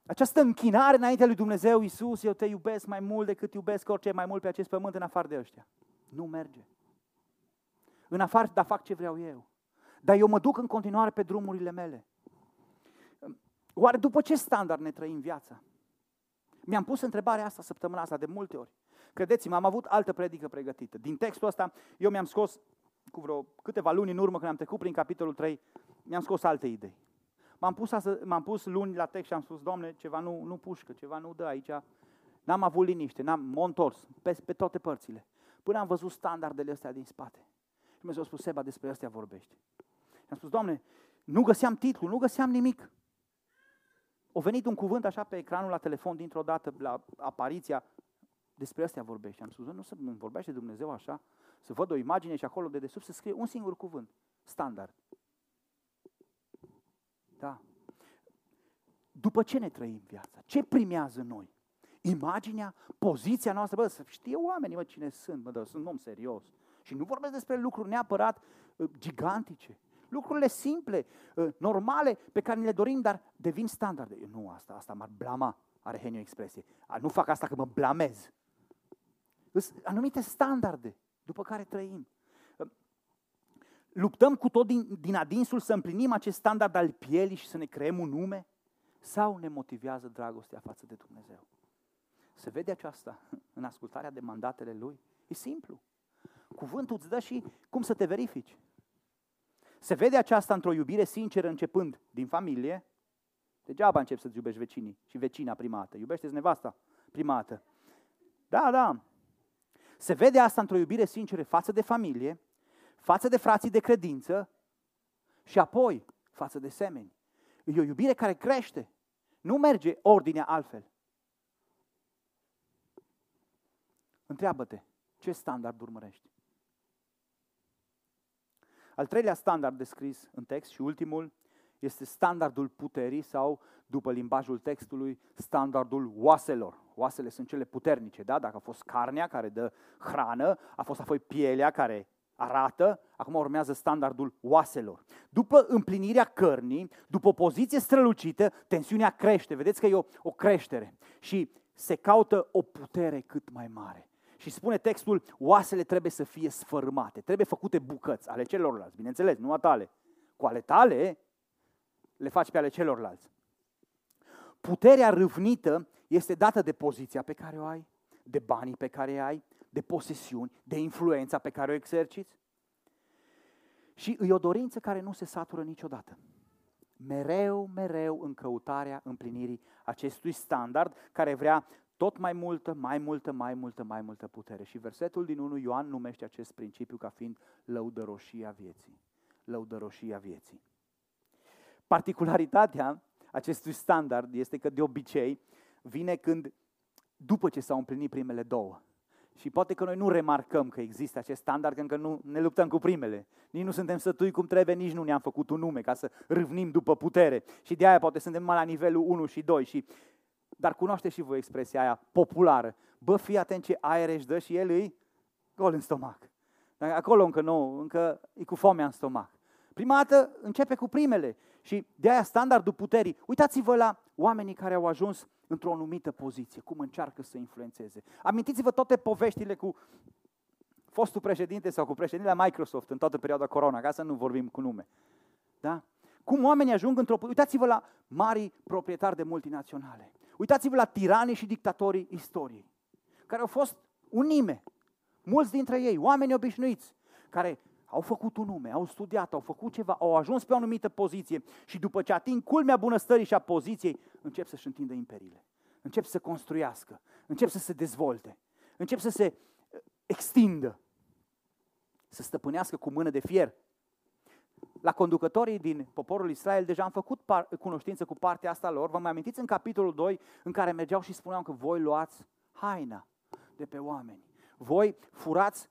această închinare înaintea lui Dumnezeu, Iisus, eu te iubesc mai mult decât iubesc orice mai mult pe acest pământ în afară de ăștia. Nu merge. În afară, dar fac ce vreau eu. Dar eu mă duc în continuare pe drumurile mele. Oare după ce standard ne trăim viața? Mi-am pus întrebarea asta săptămâna asta de multe ori. Credeți-mă, am avut altă predică pregătită. Din textul ăsta, eu mi-am scos, cu vreo câteva luni în urmă, când am trecut prin capitolul 3, mi-am scos alte idei. M-am pus, asă, m-am pus luni la text și am spus, Doamne, ceva nu, nu pușcă, ceva nu dă aici. N-am avut liniște, n-am, m întors pe, pe toate părțile. Până am văzut standardele astea din spate. Și mi-a spus, Seba, despre astea vorbești. Și am spus, Doamne, nu găseam titlu, nu găseam nimic. O venit un cuvânt așa pe ecranul la telefon dintr-o dată, la apariția, despre astea vorbește. Am spus, nu să vorbește Dumnezeu așa, să văd o imagine și acolo de desubt să scrie un singur cuvânt, standard. Da. După ce ne trăim viața? Ce primează noi? Imaginea, poziția noastră, bă, să știe oamenii, mă, cine sunt, bă, dar sunt om serios. Și nu vorbesc despre lucruri neapărat uh, gigantice. Lucrurile simple, uh, normale, pe care ni le dorim, dar devin standarde. Eu, nu, asta, asta m-ar blama, are Henio expresie. Nu fac asta că mă blamez. Sunt anumite standarde după care trăim. Uh, luptăm cu tot din, din adinsul să împlinim acest standard al pielii și să ne creăm un nume? Sau ne motivează dragostea față de Dumnezeu? Se vede aceasta în ascultarea de mandatele Lui? E simplu. Cuvântul îți dă și cum să te verifici. Se vede aceasta într-o iubire sinceră începând din familie. Degeaba încep să-ți iubești vecinii și vecina primată. Iubește-ți nevasta primată. Da, da. Se vede asta într-o iubire sinceră față de familie, față de frații de credință și apoi față de semeni. E o iubire care crește. Nu merge ordinea altfel. Întreabă-te, ce standard urmărești? Al treilea standard descris în text și ultimul este standardul puterii sau, după limbajul textului, standardul oaselor. Oasele sunt cele puternice, da? Dacă a fost carnea care dă hrană, a fost apoi pielea care arată, acum urmează standardul oaselor. După împlinirea cărnii, după o poziție strălucită, tensiunea crește. Vedeți că e o, o creștere și se caută o putere cât mai mare. Și spune textul, oasele trebuie să fie sfărâmate, trebuie făcute bucăți ale celorlalți, bineînțeles, nu a tale. Cu ale tale le faci pe ale celorlalți. Puterea râvnită este dată de poziția pe care o ai, de banii pe care ai, de posesiuni, de influența pe care o exerciți. Și e o dorință care nu se satură niciodată. Mereu, mereu în căutarea împlinirii acestui standard care vrea tot mai multă, mai multă, mai multă, mai multă putere. Și versetul din 1 Ioan numește acest principiu ca fiind lăudăroșia vieții. Lăudăroșia vieții. Particularitatea acestui standard este că de obicei vine când, după ce s-au împlinit primele două, Și poate că noi nu remarcăm că există acest standard, că încă nu ne luptăm cu primele. Nici nu suntem sătui cum trebuie, nici nu ne-am făcut un nume ca să râvnim după putere. Și de aia poate suntem mai la nivelul 1 și 2. Și... Dar cunoaște și voi expresia aia populară. Bă, fii atent ce aer își dă și el îi gol în stomac. Acolo încă nu, încă e cu foamea în stomac. Prima dată începe cu primele și de aia standardul puterii. Uitați-vă la oamenii care au ajuns într-o anumită poziție, cum încearcă să influențeze. Amintiți-vă toate poveștile cu fostul președinte sau cu președintele Microsoft în toată perioada corona, ca să nu vorbim cu nume. Da? Cum oamenii ajung într-o... Uitați-vă la mari proprietari de multinaționale. Uitați-vă la tiranii și dictatorii istoriei, care au fost unime. Mulți dintre ei, oameni obișnuiți, care au făcut un nume, au studiat, au făcut ceva, au ajuns pe o anumită poziție și după ce ating culmea bunăstării și a poziției, încep să-și întindă imperiile, încep să construiască, încep să se dezvolte, încep să se uh, extindă, să stăpânească cu mână de fier. La conducătorii din poporul Israel deja am făcut par- cunoștință cu partea asta lor. Vă mai amintiți în capitolul 2 în care mergeau și spuneau că voi luați haina de pe oameni. Voi furați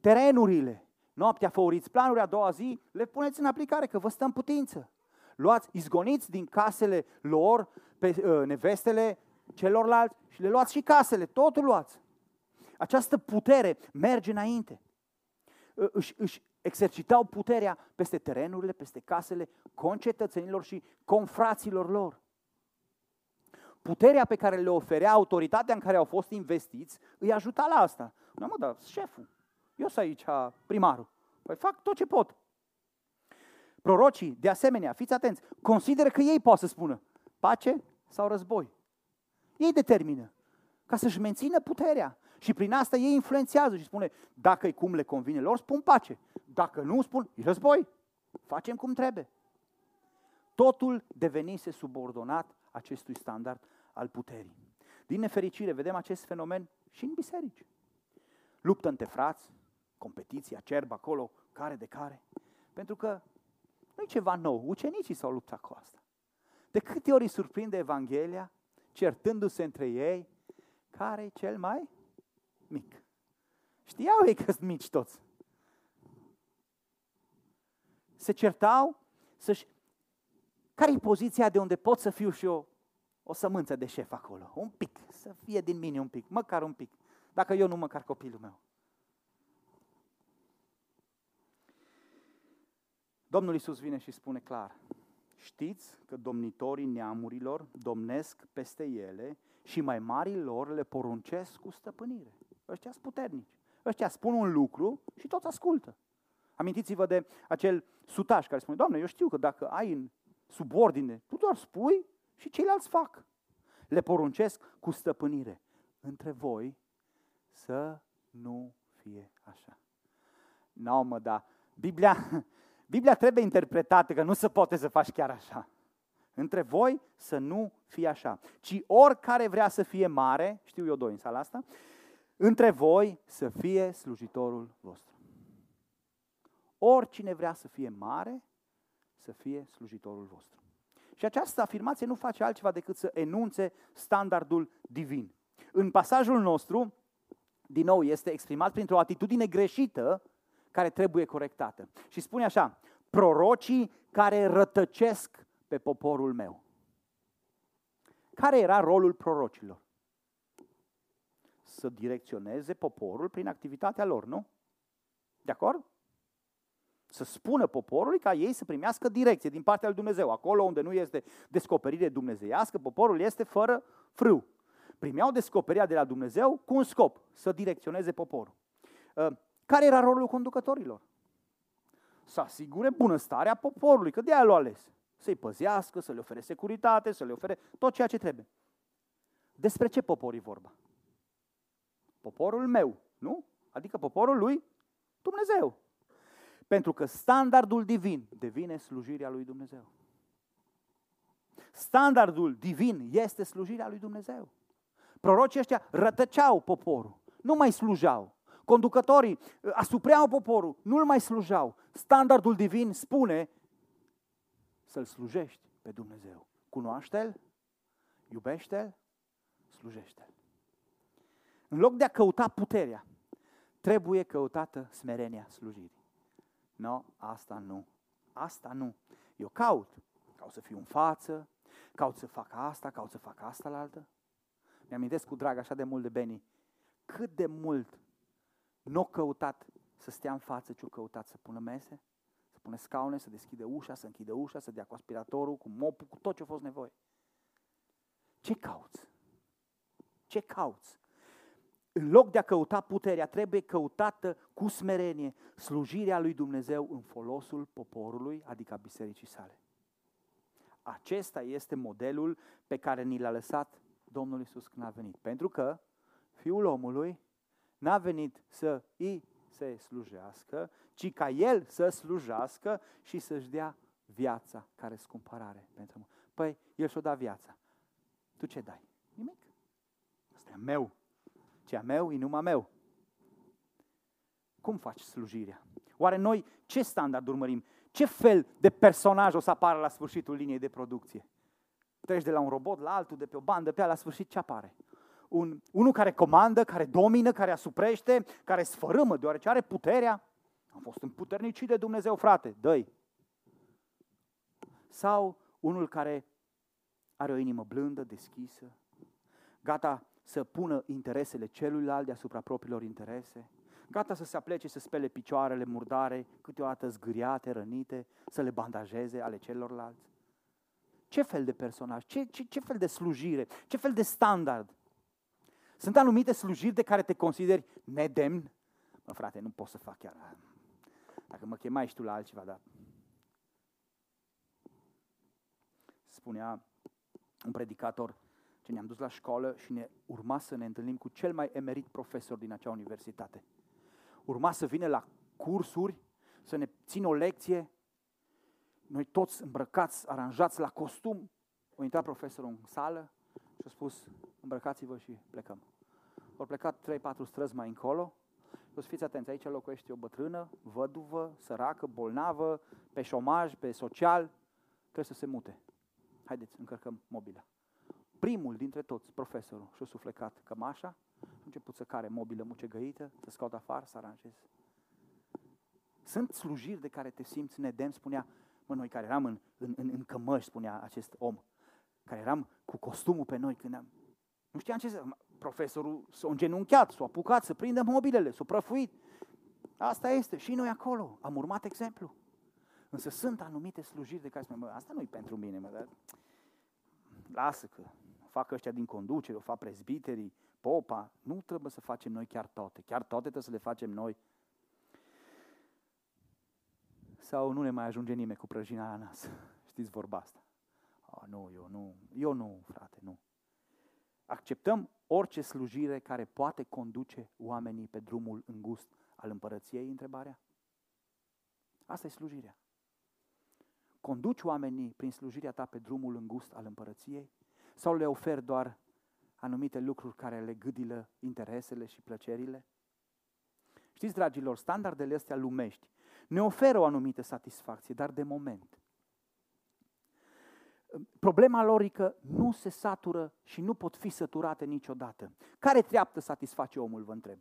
terenurile Noaptea făuriți planuri, a doua zi le puneți în aplicare, că vă stă în putință. Luați, izgoniți din casele lor pe uh, nevestele celorlalți și le luați și casele, totul luați. Această putere merge înainte. Uh, își, își exercitau puterea peste terenurile, peste casele concetățenilor și confraților lor. Puterea pe care le oferea autoritatea în care au fost investiți îi ajuta la asta. Nu, mă, dar șeful, eu sunt aici primarul. Păi fac tot ce pot. Prorocii, de asemenea, fiți atenți, consideră că ei pot să spună pace sau război. Ei determină ca să-și mențină puterea. Și prin asta ei influențează și spune, dacă e cum le convine lor, spun pace. Dacă nu, spun, e război. Facem cum trebuie. Totul devenise subordonat acestui standard al puterii. Din nefericire, vedem acest fenomen și în biserici. Luptă între frați, competiția cerbă acolo, care de care. Pentru că nu e ceva nou. Ucenicii s-au luptat cu asta. De câte ori îi surprinde Evanghelia, certându-se între ei, care e cel mai mic? Știau ei că sunt mici toți. Se certau să-și... Care e poziția de unde pot să fiu și eu o sămânță de șef acolo? Un pic, să fie din mine un pic, măcar un pic. Dacă eu nu, măcar copilul meu. Domnul Isus vine și spune clar, știți că domnitorii neamurilor domnesc peste ele și mai marii lor le poruncesc cu stăpânire. Ăștia sunt puternici. Ăștia spun un lucru și toți ascultă. Amintiți-vă de acel sutaș care spune, Doamne, eu știu că dacă ai în subordine, tu doar spui și ceilalți fac. Le poruncesc cu stăpânire. Între voi să nu fie așa. Nu, mă, da. Biblia, Biblia trebuie interpretată că nu se poate să faci chiar așa. Între voi să nu fie așa, ci oricare vrea să fie mare, știu eu doi în sala asta, între voi să fie slujitorul vostru. Oricine vrea să fie mare, să fie slujitorul vostru. Și această afirmație nu face altceva decât să enunțe standardul divin. În pasajul nostru, din nou, este exprimat printr-o atitudine greșită care trebuie corectată. Și spune așa, prorocii care rătăcesc pe poporul meu. Care era rolul prorocilor? Să direcționeze poporul prin activitatea lor, nu? De acord? Să spună poporului ca ei să primească direcție din partea lui Dumnezeu. Acolo unde nu este descoperire dumnezeiască, poporul este fără frâu. Primeau descoperirea de la Dumnezeu cu un scop, să direcționeze poporul. Care era rolul conducătorilor? Să asigure bunăstarea poporului, că de aia l-au ales. Să-i păzească, să le ofere securitate, să le ofere tot ceea ce trebuie. Despre ce popor e vorba? Poporul meu, nu? Adică poporul lui Dumnezeu. Pentru că standardul divin devine slujirea lui Dumnezeu. Standardul divin este slujirea lui Dumnezeu. Prorocii ăștia rătăceau poporul, nu mai slujau. Conducătorii uh, asupreau poporul, nu-l mai slujau. Standardul divin spune să-L slujești pe Dumnezeu. Cunoaște-L, iubește-L, slujește-L. În loc de a căuta puterea, trebuie căutată smerenia slujirii. Nu, no, asta nu. Asta nu. Eu caut. Caut să fiu în față, caut să fac asta, caut să fac asta la altă. Mi-amintesc cu drag așa de mult de Beni. Cât de mult nu căutat să stea în față, ci căutat să pună mese, să pună scaune, să deschide ușa, să închide ușa, să dea cu aspiratorul, cu mopul, cu tot ce a fost nevoie. Ce cauți? Ce cauți? În loc de a căuta puterea, trebuie căutată cu smerenie slujirea lui Dumnezeu în folosul poporului, adică a bisericii sale. Acesta este modelul pe care ni l-a lăsat Domnul Isus când a venit. Pentru că Fiul omului n-a venit să îi se slujească, ci ca El să slujească și să-și dea viața care scumpărare pentru mă. Păi, El și-o da viața. Tu ce dai? Nimic. Asta e meu. Ce a meu e numai meu. Cum faci slujirea? Oare noi ce standard urmărim? Ce fel de personaj o să apară la sfârșitul liniei de producție? Treci de la un robot la altul, de pe o bandă, pe la sfârșit ce apare? Un, unul care comandă, care domină, care asuprește, care sfărâmă, deoarece are puterea. Am fost împuternicit de Dumnezeu, frate, dă Sau unul care are o inimă blândă, deschisă, gata să pună interesele celuilalt deasupra propriilor interese, gata să se aplece să spele picioarele murdare, câteodată zgâriate, rănite, să le bandajeze ale celorlalți. Ce fel de personaj? Ce, ce, ce fel de slujire? Ce fel de standard? Sunt anumite slujiri de care te consideri nedemn. Mă, frate, nu pot să fac chiar. Dacă mă chemai și tu la altceva, dar... Spunea un predicator ce ne-am dus la școală și ne urma să ne întâlnim cu cel mai emerit profesor din acea universitate. Urma să vină la cursuri, să ne țină o lecție, noi toți îmbrăcați, aranjați la costum. A intrat profesorul în sală și a spus, îmbrăcați-vă și plecăm. Au plecat 3-4 străzi mai încolo. O să fiți atenți, aici locuiește o bătrână, văduvă, săracă, bolnavă, pe șomaj, pe social, trebuie să se mute. Haideți, încărcăm mobila. Primul dintre toți, profesorul, și-a suflecat cămașa, a început să care mobilă mucegăită, să scaut afară, să aranjeze. Sunt slujiri de care te simți nedemn, spunea, mă, noi care eram în, în, în, în cămăși, spunea acest om, care eram cu costumul pe noi când am... Nu știam ce să... Profesorul s-a îngenunchiat, s-a apucat să prindă mobilele, s-a prăfuit. Asta este. Și noi acolo am urmat exemplu. Însă sunt anumite slujiri de care spune, mă, asta nu e pentru mine, mă, dar lasă că fac ăștia din conducere, o fac prezbiterii, popa. Nu trebuie să facem noi chiar toate. Chiar toate trebuie să le facem noi. Sau nu ne mai ajunge nimeni cu prăjina la nas. Știți vorba asta. Oh, nu, eu nu, eu nu, frate, nu. Acceptăm orice slujire care poate conduce oamenii pe drumul îngust al împărăției, întrebarea? Asta e slujirea. Conduci oamenii prin slujirea ta pe drumul îngust al împărăției? Sau le oferi doar anumite lucruri care le gâdilă interesele și plăcerile? Știți, dragilor, standardele astea lumești ne oferă o anumită satisfacție, dar de moment. Problema lor e că nu se satură și nu pot fi săturate niciodată. Care treaptă satisface omul, vă întreb?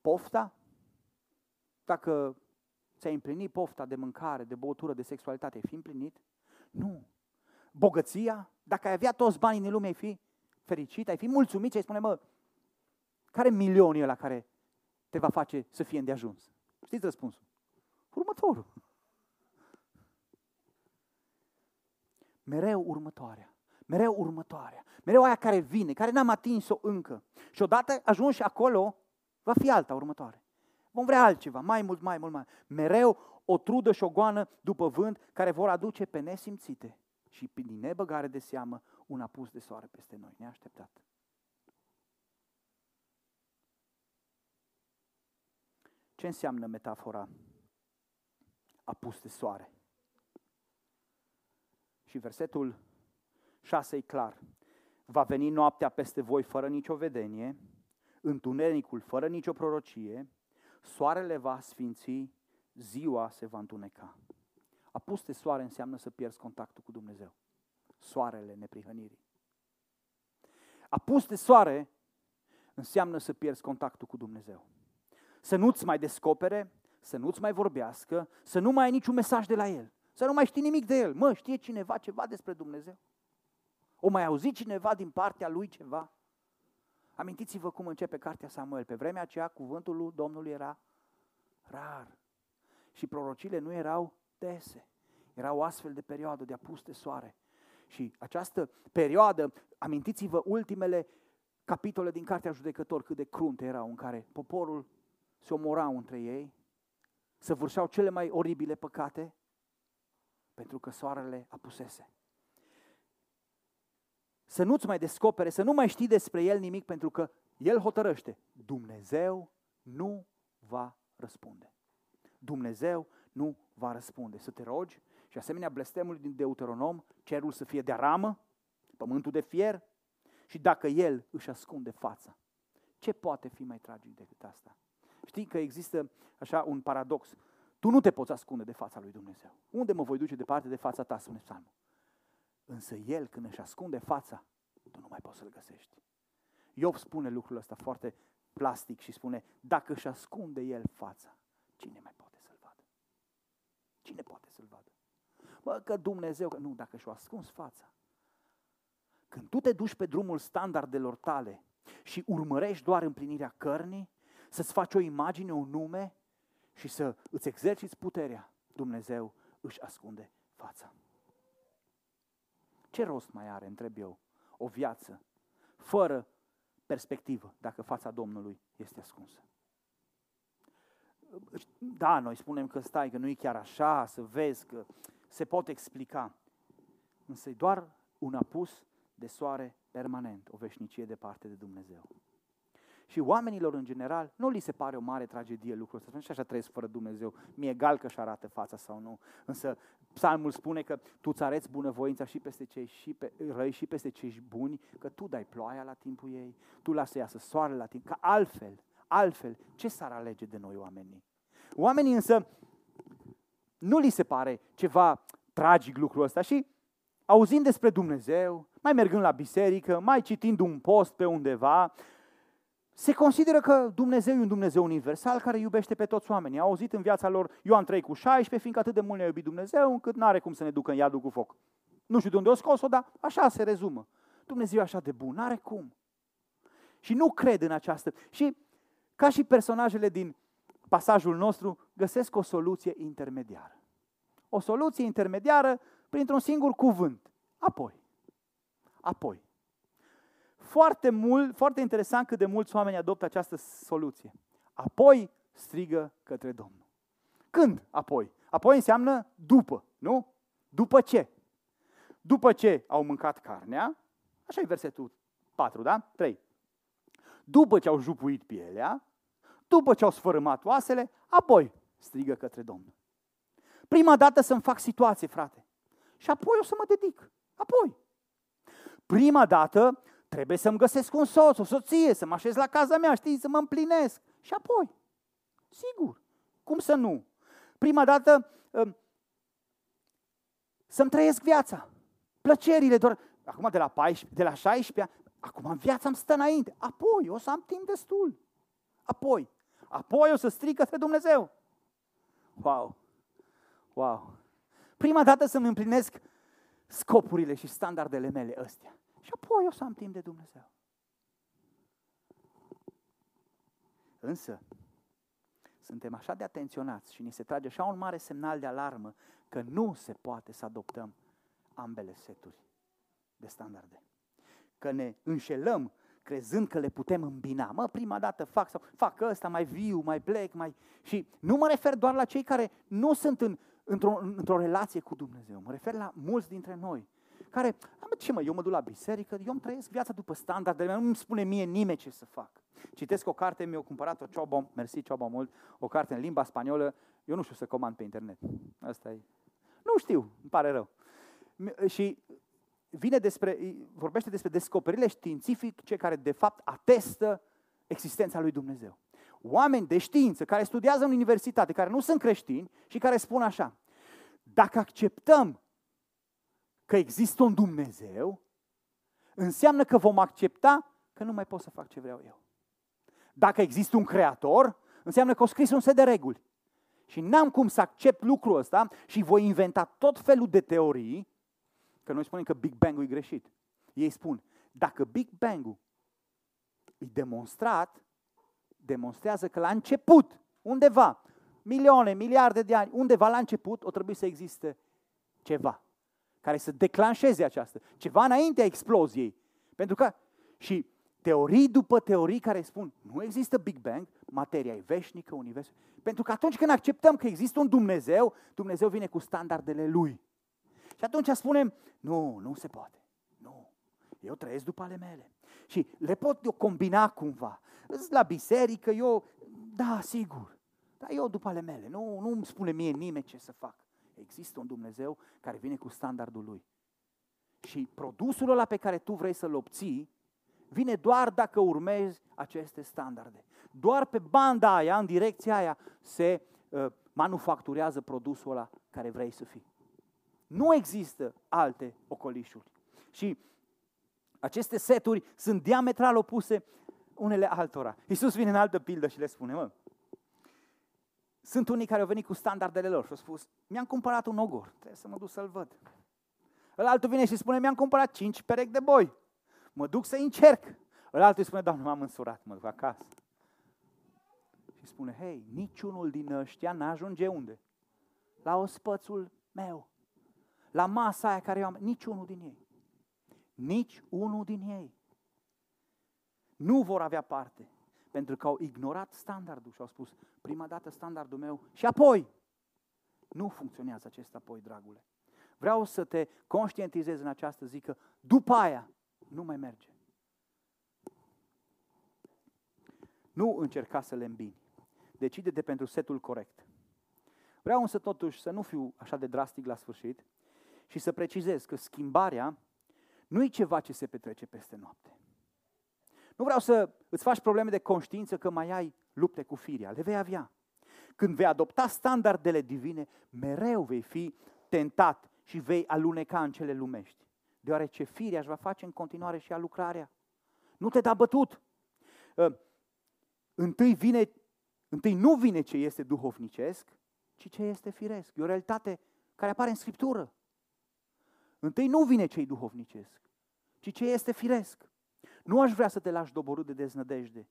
Pofta? Dacă ți-ai împlinit pofta de mâncare, de băutură, de sexualitate, ai fi împlinit? Nu. Bogăția? Dacă ai avea toți banii din lume, ai fi fericit, ai fi mulțumit și ai spune, mă, care milionii la care te va face să fie îndeajuns? Știți răspunsul? Următorul. Mereu următoarea. Mereu următoarea. Mereu aia care vine, care n-am atins-o încă. Și odată ajungi acolo, va fi alta următoare. Vom vrea altceva, mai mult, mai mult, mai Mereu o trudă și o goană după vânt care vor aduce pe nesimțite și din nebăgare de seamă un apus de soare peste noi, neașteptat. Ce înseamnă metafora apus de soare? Și versetul 6 e clar. Va veni noaptea peste voi fără nicio vedenie, întunericul fără nicio prorocie, soarele va sfinți, ziua se va întuneca. Apus de soare înseamnă să pierzi contactul cu Dumnezeu. Soarele neprihănirii. Apus de soare înseamnă să pierzi contactul cu Dumnezeu. Să nu-ți mai descopere, să nu-ți mai vorbească, să nu mai ai niciun mesaj de la El, să nu mai știi nimic de El. Mă, știe cineva ceva despre Dumnezeu? O mai auzit cineva din partea Lui ceva? Amintiți-vă cum începe cartea Samuel. Pe vremea aceea, cuvântul lui Domnului era rar. Și prorocile nu erau dese. Era o astfel de perioadă de apus de soare. Și această perioadă, amintiți-vă ultimele capitole din Cartea Judecător, cât de crunte erau, în care poporul se omorau între ei, vârșeau cele mai oribile păcate, pentru că soarele apusese. Să nu-ți mai descopere, să nu mai știi despre el nimic, pentru că el hotărăște. Dumnezeu nu va răspunde. Dumnezeu nu va răspunde. Să te rogi și asemenea blestemul din Deuteronom, cerul să fie de aramă, pământul de fier și dacă el își ascunde fața. Ce poate fi mai tragic decât asta? Știi că există așa un paradox. Tu nu te poți ascunde de fața lui Dumnezeu. Unde mă voi duce departe de fața ta, spune psalmul. Însă el, când își ascunde fața, tu nu mai poți să-l găsești. Iov spune lucrul ăsta foarte plastic și spune, dacă își ascunde el fața, cine mai poate să-l vadă? Cine poate să-l vadă? Bă, că Dumnezeu, că nu, dacă și-o ascuns fața. Când tu te duci pe drumul standardelor tale și urmărești doar împlinirea cărnii, să-ți faci o imagine, un nume și să îți exerciți puterea, Dumnezeu își ascunde fața. Ce rost mai are, întreb eu, o viață fără perspectivă dacă fața Domnului este ascunsă? Da, noi spunem că stai, că nu e chiar așa, să vezi că se pot explica. Însă e doar un apus de soare permanent, o veșnicie departe de Dumnezeu. Și oamenilor în general nu li se pare o mare tragedie lucrul ăsta. Și așa trăiesc fără Dumnezeu. Mi-e egal că își arată fața sau nu. Însă psalmul spune că tu îți areți bunăvoința și peste cei și pe, răi și peste cei buni, că tu dai ploaia la timpul ei, tu lasă să iasă soarele la timp, că altfel, altfel, ce s-ar alege de noi oamenii? Oamenii însă nu li se pare ceva tragic lucrul ăsta și auzind despre Dumnezeu, mai mergând la biserică, mai citind un post pe undeva, se consideră că Dumnezeu e un Dumnezeu universal care iubește pe toți oamenii. Au auzit în viața lor Ioan 3 cu 16, fiindcă atât de mult ne-a iubit Dumnezeu, încât nu are cum să ne ducă în iadul cu foc. Nu știu de unde o scos-o, dar așa se rezumă. Dumnezeu e așa de bun, n-are cum. Și nu cred în această. Și ca și personajele din pasajul nostru, găsesc o soluție intermediară. O soluție intermediară printr-un singur cuvânt. Apoi. Apoi. Foarte, mult, foarte interesant cât de mulți oameni adoptă această soluție. Apoi strigă către Domnul. Când apoi? Apoi înseamnă după, nu? După ce? După ce au mâncat carnea, așa e versetul 4, da? 3. După ce au jupuit pielea, după ce au sfărâmat oasele, apoi strigă către Domnul. Prima dată să-mi fac situație, frate. Și apoi o să mă dedic. Apoi. Prima dată trebuie să-mi găsesc un soț, o soție, să mă așez la casa mea, știi, să mă împlinesc. Și apoi, sigur, cum să nu? Prima dată um, să-mi trăiesc viața, plăcerile, doar, acum de la, 14, de la 16, acum viața îmi stă înainte, apoi o să am timp destul. Apoi, apoi o să strig către Dumnezeu. Wow! Wow! Prima dată să-mi împlinesc scopurile și standardele mele ăstea. Și apoi o să am timp de Dumnezeu. Însă, suntem așa de atenționați și ni se trage așa un mare semnal de alarmă că nu se poate să adoptăm ambele seturi de standarde. Că ne înșelăm crezând că le putem îmbina. Mă, prima dată fac sau fac ăsta, mai viu, mai plec, mai... Și nu mă refer doar la cei care nu sunt în, într-o, într-o relație cu Dumnezeu. Mă refer la mulți dintre noi care, ce mă, eu mă duc la biserică, eu îmi trăiesc viața după standardele mele, nu îmi spune mie nimeni ce să fac. Citesc o carte, mi-a cumpărat-o Ciobo, mersi Ciobo mult, o carte în limba spaniolă, eu nu știu să comand pe internet. Asta e. Nu știu, îmi pare rău. Și vine despre, vorbește despre descoperirile științifice care de fapt atestă existența lui Dumnezeu. Oameni de știință care studiază în universitate, care nu sunt creștini și care spun așa, dacă acceptăm că există un Dumnezeu, înseamnă că vom accepta că nu mai pot să fac ce vreau eu. Dacă există un creator, înseamnă că au scris un set de reguli. Și n-am cum să accept lucrul ăsta și voi inventa tot felul de teorii, că noi spunem că Big Bang-ul e greșit. Ei spun, dacă Big Bang-ul e demonstrat, demonstrează că la început, undeva, milioane, miliarde de ani, undeva la început, o trebuie să existe ceva care să declanșeze această, ceva înaintea exploziei. Pentru că, și teorii după teorii care spun, nu există Big Bang, materia e veșnică, universul. Pentru că atunci când acceptăm că există un Dumnezeu, Dumnezeu vine cu standardele Lui. Și atunci spunem, nu, nu se poate. Nu, eu trăiesc după ale mele. Și le pot eu combina cumva. La biserică, eu, da, sigur. Dar eu după ale mele. Nu, nu îmi spune mie nimeni ce să fac. Există un Dumnezeu care vine cu standardul Lui. Și produsul ăla pe care tu vrei să-l obții, vine doar dacă urmezi aceste standarde. Doar pe banda aia, în direcția aia, se uh, manufacturează produsul ăla care vrei să fii. Nu există alte ocolișuri. Și aceste seturi sunt diametral opuse unele altora. Iisus vine în altă pildă și le spune, mă, sunt unii care au venit cu standardele lor și au spus, mi-am cumpărat un ogor, trebuie să mă duc să-l văd. Îl altul vine și spune, mi-am cumpărat cinci perechi de boi, mă duc să încerc. Îl altul spune, doamne, m-am însurat, mă duc acasă. Și spune, hei, niciunul din ăștia n-ajunge unde? La ospățul meu. La masa aia care eu am, niciunul din ei. Nici unul din ei. Nu vor avea parte pentru că au ignorat standardul și au spus, prima dată standardul meu și apoi. Nu funcționează acest apoi, dragule. Vreau să te conștientizez în această zi că după aia nu mai merge. Nu încerca să le îmbini. Decide-te pentru setul corect. Vreau însă totuși să nu fiu așa de drastic la sfârșit și să precizez că schimbarea nu e ceva ce se petrece peste noapte. Nu vreau să îți faci probleme de conștiință că mai ai lupte cu firia. Le vei avea. Când vei adopta standardele divine, mereu vei fi tentat și vei aluneca în cele lumești. Deoarece firia își va face în continuare și a lucrarea. Nu te da bătut. Ă, întâi, vine, întâi nu vine ce este duhovnicesc, ci ce este firesc. E o realitate care apare în Scriptură. Întâi nu vine ce duhovnicesc, ci ce este firesc. Nu aș vrea să te lași doborât de deznădejde.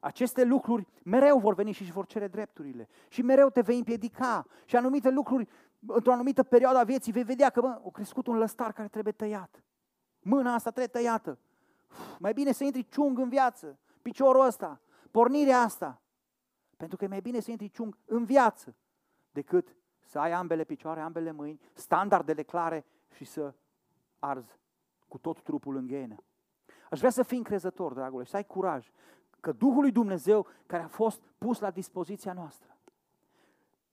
Aceste lucruri mereu vor veni și își vor cere drepturile. Și mereu te vei împiedica. Și anumite lucruri, într-o anumită perioadă a vieții, vei vedea că, bă, a crescut un lăstar care trebuie tăiat. Mâna asta trebuie tăiată. Uf, mai bine să intri ciung în viață. Piciorul ăsta, pornirea asta. Pentru că e mai bine să intri ciung în viață decât să ai ambele picioare, ambele mâini, standardele clare și să arzi cu tot trupul în ghenă. Aș vrea să fii încrezător, dragule, să ai curaj că Duhul lui Dumnezeu care a fost pus la dispoziția noastră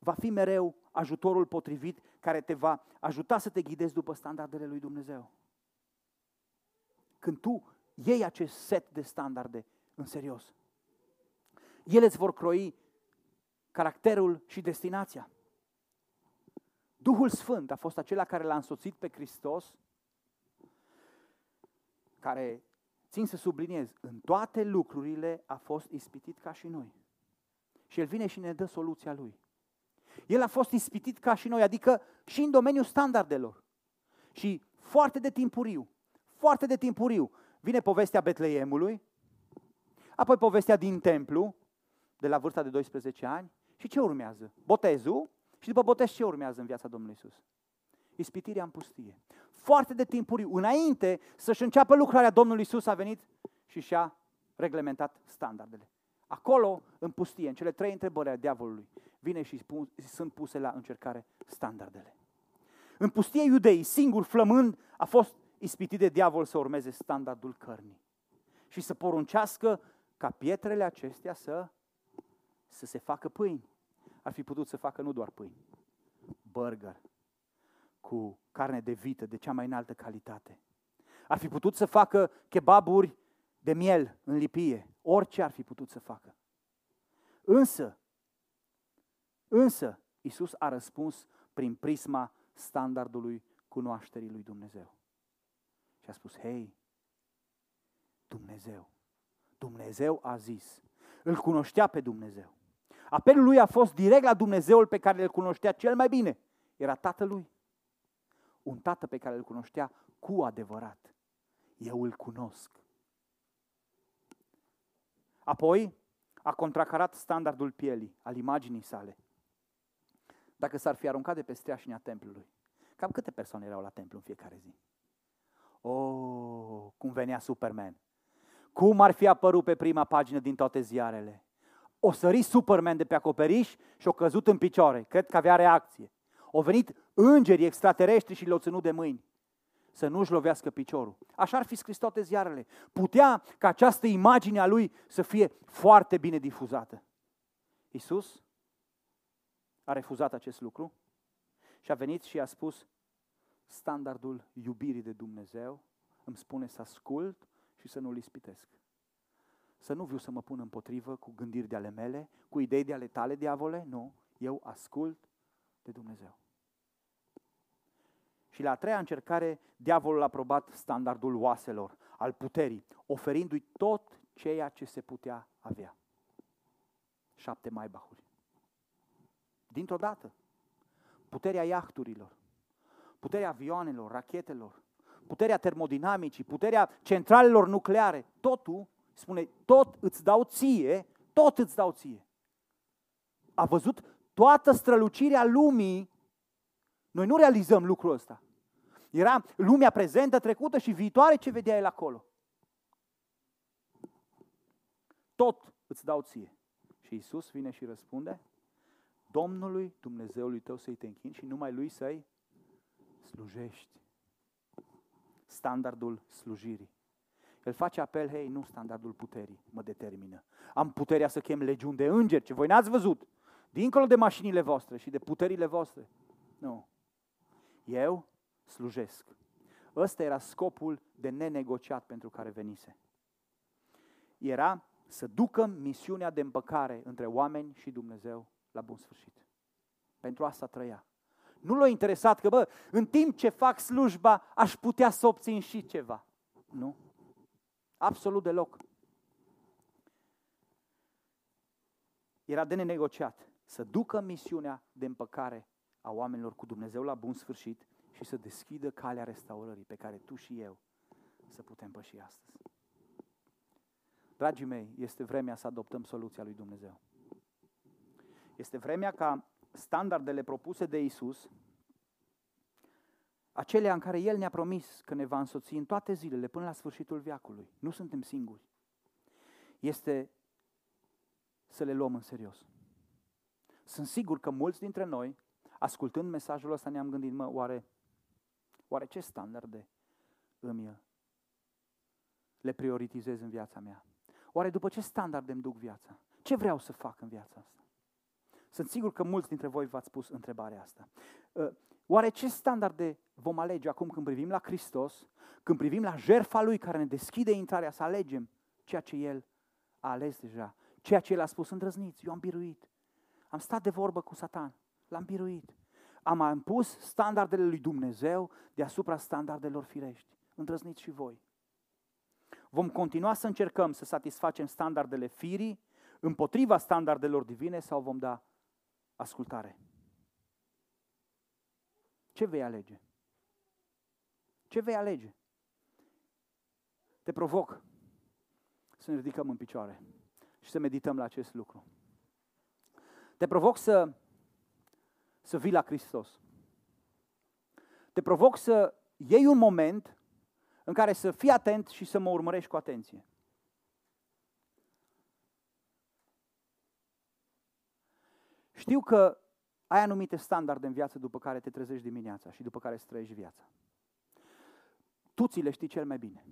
va fi mereu ajutorul potrivit care te va ajuta să te ghidezi după standardele lui Dumnezeu. Când tu iei acest set de standarde în serios, ele îți vor croi caracterul și destinația. Duhul Sfânt a fost acela care l-a însoțit pe Hristos, care țin să subliniez, în toate lucrurile a fost ispitit ca și noi. Și El vine și ne dă soluția Lui. El a fost ispitit ca și noi, adică și în domeniul standardelor. Și foarte de timpuriu, foarte de timpuriu, vine povestea Betleemului, apoi povestea din templu, de la vârsta de 12 ani, și ce urmează? Botezul și după botez ce urmează în viața Domnului Isus? Ispitirea în pustie foarte de timpuriu, înainte să-și înceapă lucrarea, Domnul Isus a venit și și-a reglementat standardele. Acolo, în pustie, în cele trei întrebări a diavolului, vine și spun, sunt puse la încercare standardele. În pustie, iudei, singur flămând, a fost ispitit de diavol să urmeze standardul cărnii și să poruncească ca pietrele acestea să, să se facă pâini. Ar fi putut să facă nu doar pâini, burger, cu carne de vită de cea mai înaltă calitate. Ar fi putut să facă kebaburi de miel în lipie. Orice ar fi putut să facă. Însă, însă, Isus a răspuns prin prisma standardului cunoașterii lui Dumnezeu. Și a spus, hei, Dumnezeu, Dumnezeu a zis, îl cunoștea pe Dumnezeu. Apelul lui a fost direct la Dumnezeul pe care îl cunoștea cel mai bine. Era tatălui. Un tată pe care îl cunoștea cu adevărat. Eu îl cunosc. Apoi a contracarat standardul pielii, al imaginii sale. Dacă s-ar fi aruncat de pe streașinea templului, cam câte persoane erau la templu în fiecare zi? Oh, cum venea Superman! Cum ar fi apărut pe prima pagină din toate ziarele? O sări Superman de pe acoperiș și o căzut în picioare. Cred că avea reacție. Au venit îngerii extraterestri și l-au ținut de mâini să nu-și lovească piciorul. Așa ar fi scris toate ziarele. Putea ca această imagine a lui să fie foarte bine difuzată. Isus a refuzat acest lucru și a venit și a spus standardul iubirii de Dumnezeu îmi spune să ascult și să nu-l ispitesc. Să nu viu să mă pun împotrivă cu gândiri de ale mele, cu idei de ale tale, diavole, nu. Eu ascult de Dumnezeu. Și la a treia încercare, diavolul a probat standardul oaselor, al puterii, oferindu-i tot ceea ce se putea avea. Șapte maibahuri. Dintr-o dată, puterea iahturilor, puterea avioanelor, rachetelor, puterea termodinamicii, puterea centralelor nucleare, totul, spune, tot îți dau ție, tot îți dau ție. A văzut toată strălucirea lumii. Noi nu realizăm lucrul ăsta. Era lumea prezentă, trecută și viitoare ce vedea el acolo. Tot îți dau ție. Și Isus vine și răspunde, Domnului Dumnezeului tău să-i te închini și numai Lui să-i slujești. Standardul slujirii. El face apel, hei, nu standardul puterii mă determină. Am puterea să chem legiuni de îngeri, ce voi n-ați văzut, dincolo de mașinile voastre și de puterile voastre. Nu. Eu slujesc. Ăsta era scopul de nenegociat pentru care venise. Era să ducă misiunea de împăcare între oameni și Dumnezeu la bun sfârșit. Pentru asta trăia. Nu l-a interesat că, bă, în timp ce fac slujba, aș putea să obțin și ceva. Nu. Absolut deloc. Era de nenegociat să ducă misiunea de împăcare a oamenilor cu Dumnezeu la bun sfârșit și să deschidă calea restaurării pe care tu și eu să putem păși astăzi. Dragii mei, este vremea să adoptăm soluția lui Dumnezeu. Este vremea ca standardele propuse de Isus, acelea în care El ne-a promis că ne va însoți în toate zilele până la sfârșitul viacului, nu suntem singuri, este să le luăm în serios. Sunt sigur că mulți dintre noi, ascultând mesajul ăsta, ne-am gândit, mă, oare Oare ce standarde îmi le prioritizez în viața mea? Oare după ce standarde îmi duc viața? Ce vreau să fac în viața asta? Sunt sigur că mulți dintre voi v-ați pus întrebarea asta. Ă, oare ce standarde vom alege acum când privim la Hristos, când privim la jertfa Lui care ne deschide intrarea să alegem ceea ce El a ales deja, ceea ce El a spus, îndrăzniți, eu am biruit. Am stat de vorbă cu Satan, l-am biruit am impus standardele lui Dumnezeu deasupra standardelor firești. Îndrăzniți și voi. Vom continua să încercăm să satisfacem standardele firii împotriva standardelor divine sau vom da ascultare? Ce vei alege? Ce vei alege? Te provoc să ne ridicăm în picioare și să medităm la acest lucru. Te provoc să să vii la Hristos. Te provoc să iei un moment în care să fii atent și să mă urmărești cu atenție. Știu că ai anumite standarde în viață după care te trezești dimineața și după care îți trăiești viața. Tu ți le știi cel mai bine.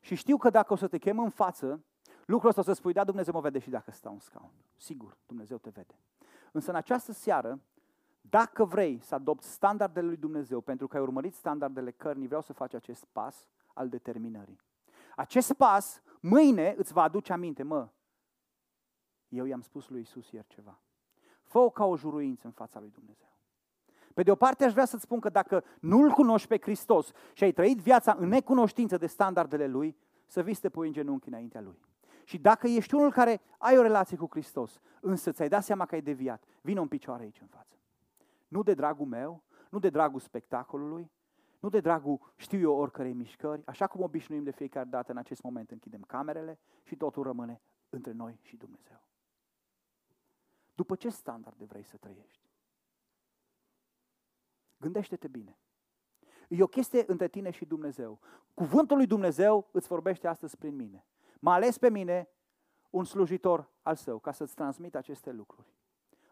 Și știu că dacă o să te chem în față, lucrul ăsta o să spui, da, Dumnezeu mă vede și dacă stau în scaun. Sigur, Dumnezeu te vede. Însă în această seară, dacă vrei să adopți standardele lui Dumnezeu, pentru că ai urmărit standardele cărnii, vreau să faci acest pas al determinării. Acest pas, mâine îți va aduce aminte, mă, eu i-am spus lui Isus ieri ceva. fă ca o juruință în fața lui Dumnezeu. Pe de o parte aș vrea să-ți spun că dacă nu-L cunoști pe Hristos și ai trăit viața în necunoștință de standardele Lui, să vii să te pui în genunchi înaintea Lui. Și dacă ești unul care ai o relație cu Hristos, însă ți-ai dat seama că ai deviat, vină în picioare aici în față. Nu de dragul meu, nu de dragul spectacolului, nu de dragul, știu eu, oricărei mișcări, așa cum obișnuim de fiecare dată în acest moment, închidem camerele și totul rămâne între noi și Dumnezeu. După ce standarde vrei să trăiești? Gândește-te bine. E o chestie între tine și Dumnezeu. Cuvântul lui Dumnezeu îți vorbește astăzi prin mine. M-a ales pe mine un slujitor al său ca să-ți transmit aceste lucruri.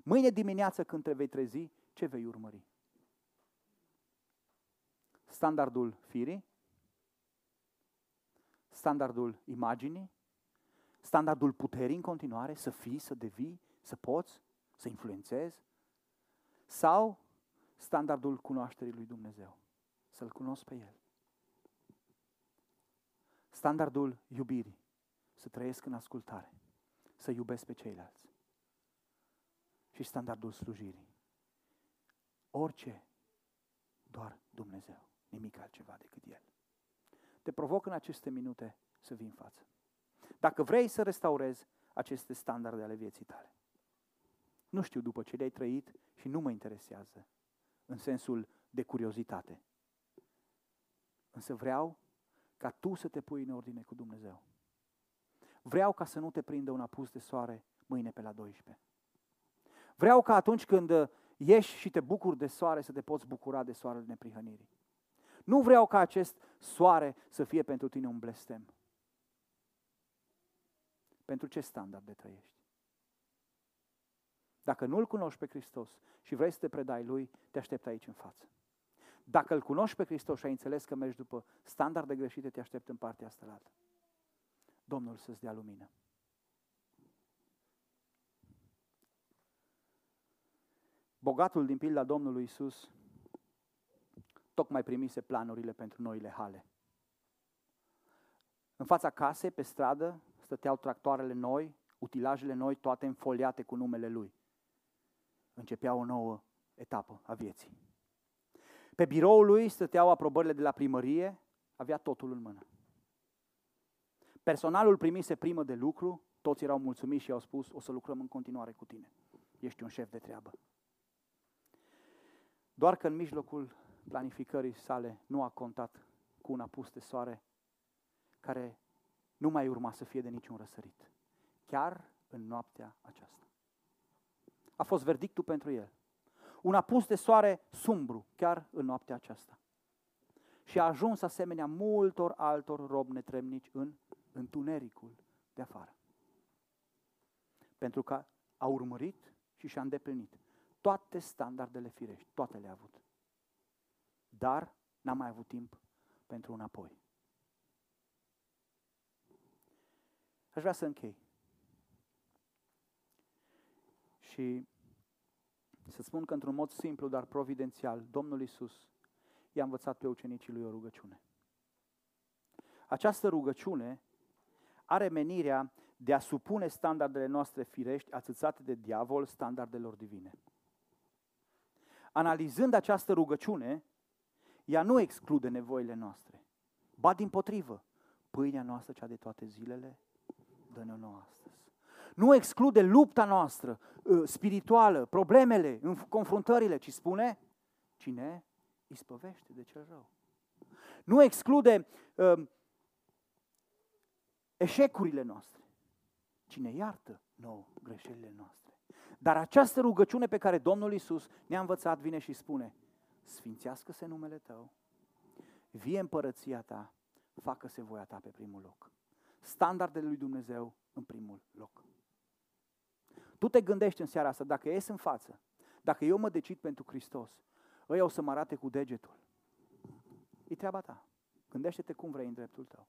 Mâine dimineață când te vei trezi, ce vei urmări? Standardul firii? Standardul imaginii? Standardul puterii în continuare? Să fii, să devii, să poți, să influențezi? Sau standardul cunoașterii lui Dumnezeu? Să-L cunosc pe El. Standardul iubirii. Să trăiesc în ascultare. Să iubesc pe ceilalți. Și standardul slujirii. Orice, doar Dumnezeu. Nimic altceva decât El. Te provoc în aceste minute să vii în față. Dacă vrei să restaurezi aceste standarde ale vieții tale. Nu știu după ce le-ai trăit și nu mă interesează în sensul de curiozitate. Însă vreau ca tu să te pui în ordine cu Dumnezeu. Vreau ca să nu te prindă un apus de soare mâine pe la 12. Vreau ca atunci când ieși și te bucuri de soare să te poți bucura de soarele neprihănirii. Nu vreau ca acest soare să fie pentru tine un blestem. Pentru ce standard de trăiești? Dacă nu-L cunoști pe Hristos și vrei să te predai Lui, te aștept aici în față. Dacă îl cunoști pe Hristos și ai înțeles că mergi după standarde greșite, te aștept în partea asta altă. Domnul să-ți dea lumină. Bogatul din pilda Domnului Isus tocmai primise planurile pentru noile hale. În fața casei, pe stradă, stăteau tractoarele noi, utilajele noi, toate înfoliate cu numele lui. Începea o nouă etapă a vieții. Pe biroul lui stăteau aprobările de la primărie, avea totul în mână. Personalul primise primă de lucru, toți erau mulțumiți și au spus, o să lucrăm în continuare cu tine. Ești un șef de treabă. Doar că în mijlocul planificării sale nu a contat cu un apus de soare care nu mai urma să fie de niciun răsărit. Chiar în noaptea aceasta. A fost verdictul pentru el un apus de soare sumbru, chiar în noaptea aceasta. Și a ajuns asemenea multor altor robi netremnici în întunericul de afară. Pentru că a urmărit și și-a îndeplinit toate standardele firești, toate le-a avut. Dar n-a mai avut timp pentru un apoi. Aș vrea să închei. Și să spun că într-un mod simplu, dar providențial, Domnul Isus i-a învățat pe ucenicii lui o rugăciune. Această rugăciune are menirea de a supune standardele noastre firești atâțate de diavol standardelor divine. Analizând această rugăciune, ea nu exclude nevoile noastre, ba din potrivă, pâinea noastră cea de toate zilele, dă-ne-o nouă astăzi nu exclude lupta noastră uh, spirituală, problemele, confruntările, ci spune cine ispăvește de cel rău. Nu exclude uh, eșecurile noastre. Cine iartă nou greșelile noastre. Dar această rugăciune pe care Domnul Isus ne-a învățat vine și spune, sfințească-se numele Tău, vie împărăția Ta, facă-se voia Ta pe primul loc. Standardele lui Dumnezeu în primul loc. Tu te gândești în seara asta, dacă ies în față, dacă eu mă decid pentru Hristos, ăia o să mă arate cu degetul. E treaba ta. Gândește-te cum vrei în dreptul tău.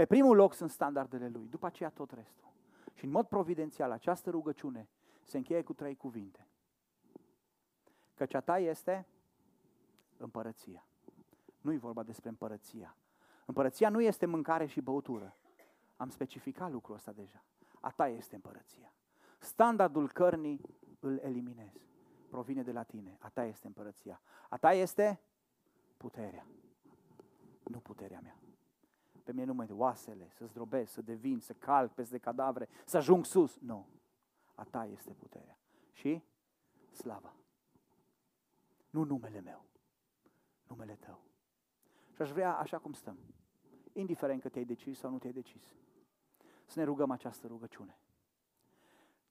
Pe primul loc sunt standardele lui, după aceea tot restul. Și în mod providențial, această rugăciune se încheie cu trei cuvinte. Căci a ta este împărăția. Nu e vorba despre împărăția. Împărăția nu este mâncare și băutură. Am specificat lucrul ăsta deja. A ta este împărăția. Standardul cărnii îl eliminezi. Provine de la tine. A ta este împărăția. A ta este puterea. Nu puterea mea. Pe mine nu mă oasele, să zdrobesc, să devin, să calc peste cadavre, să ajung sus. Nu. A ta este puterea. Și slava. Nu numele meu, numele tău. Și aș vrea, așa cum stăm, indiferent că te-ai decis sau nu te-ai decis, să ne rugăm această rugăciune.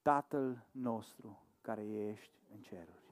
Tatăl nostru care ești în ceruri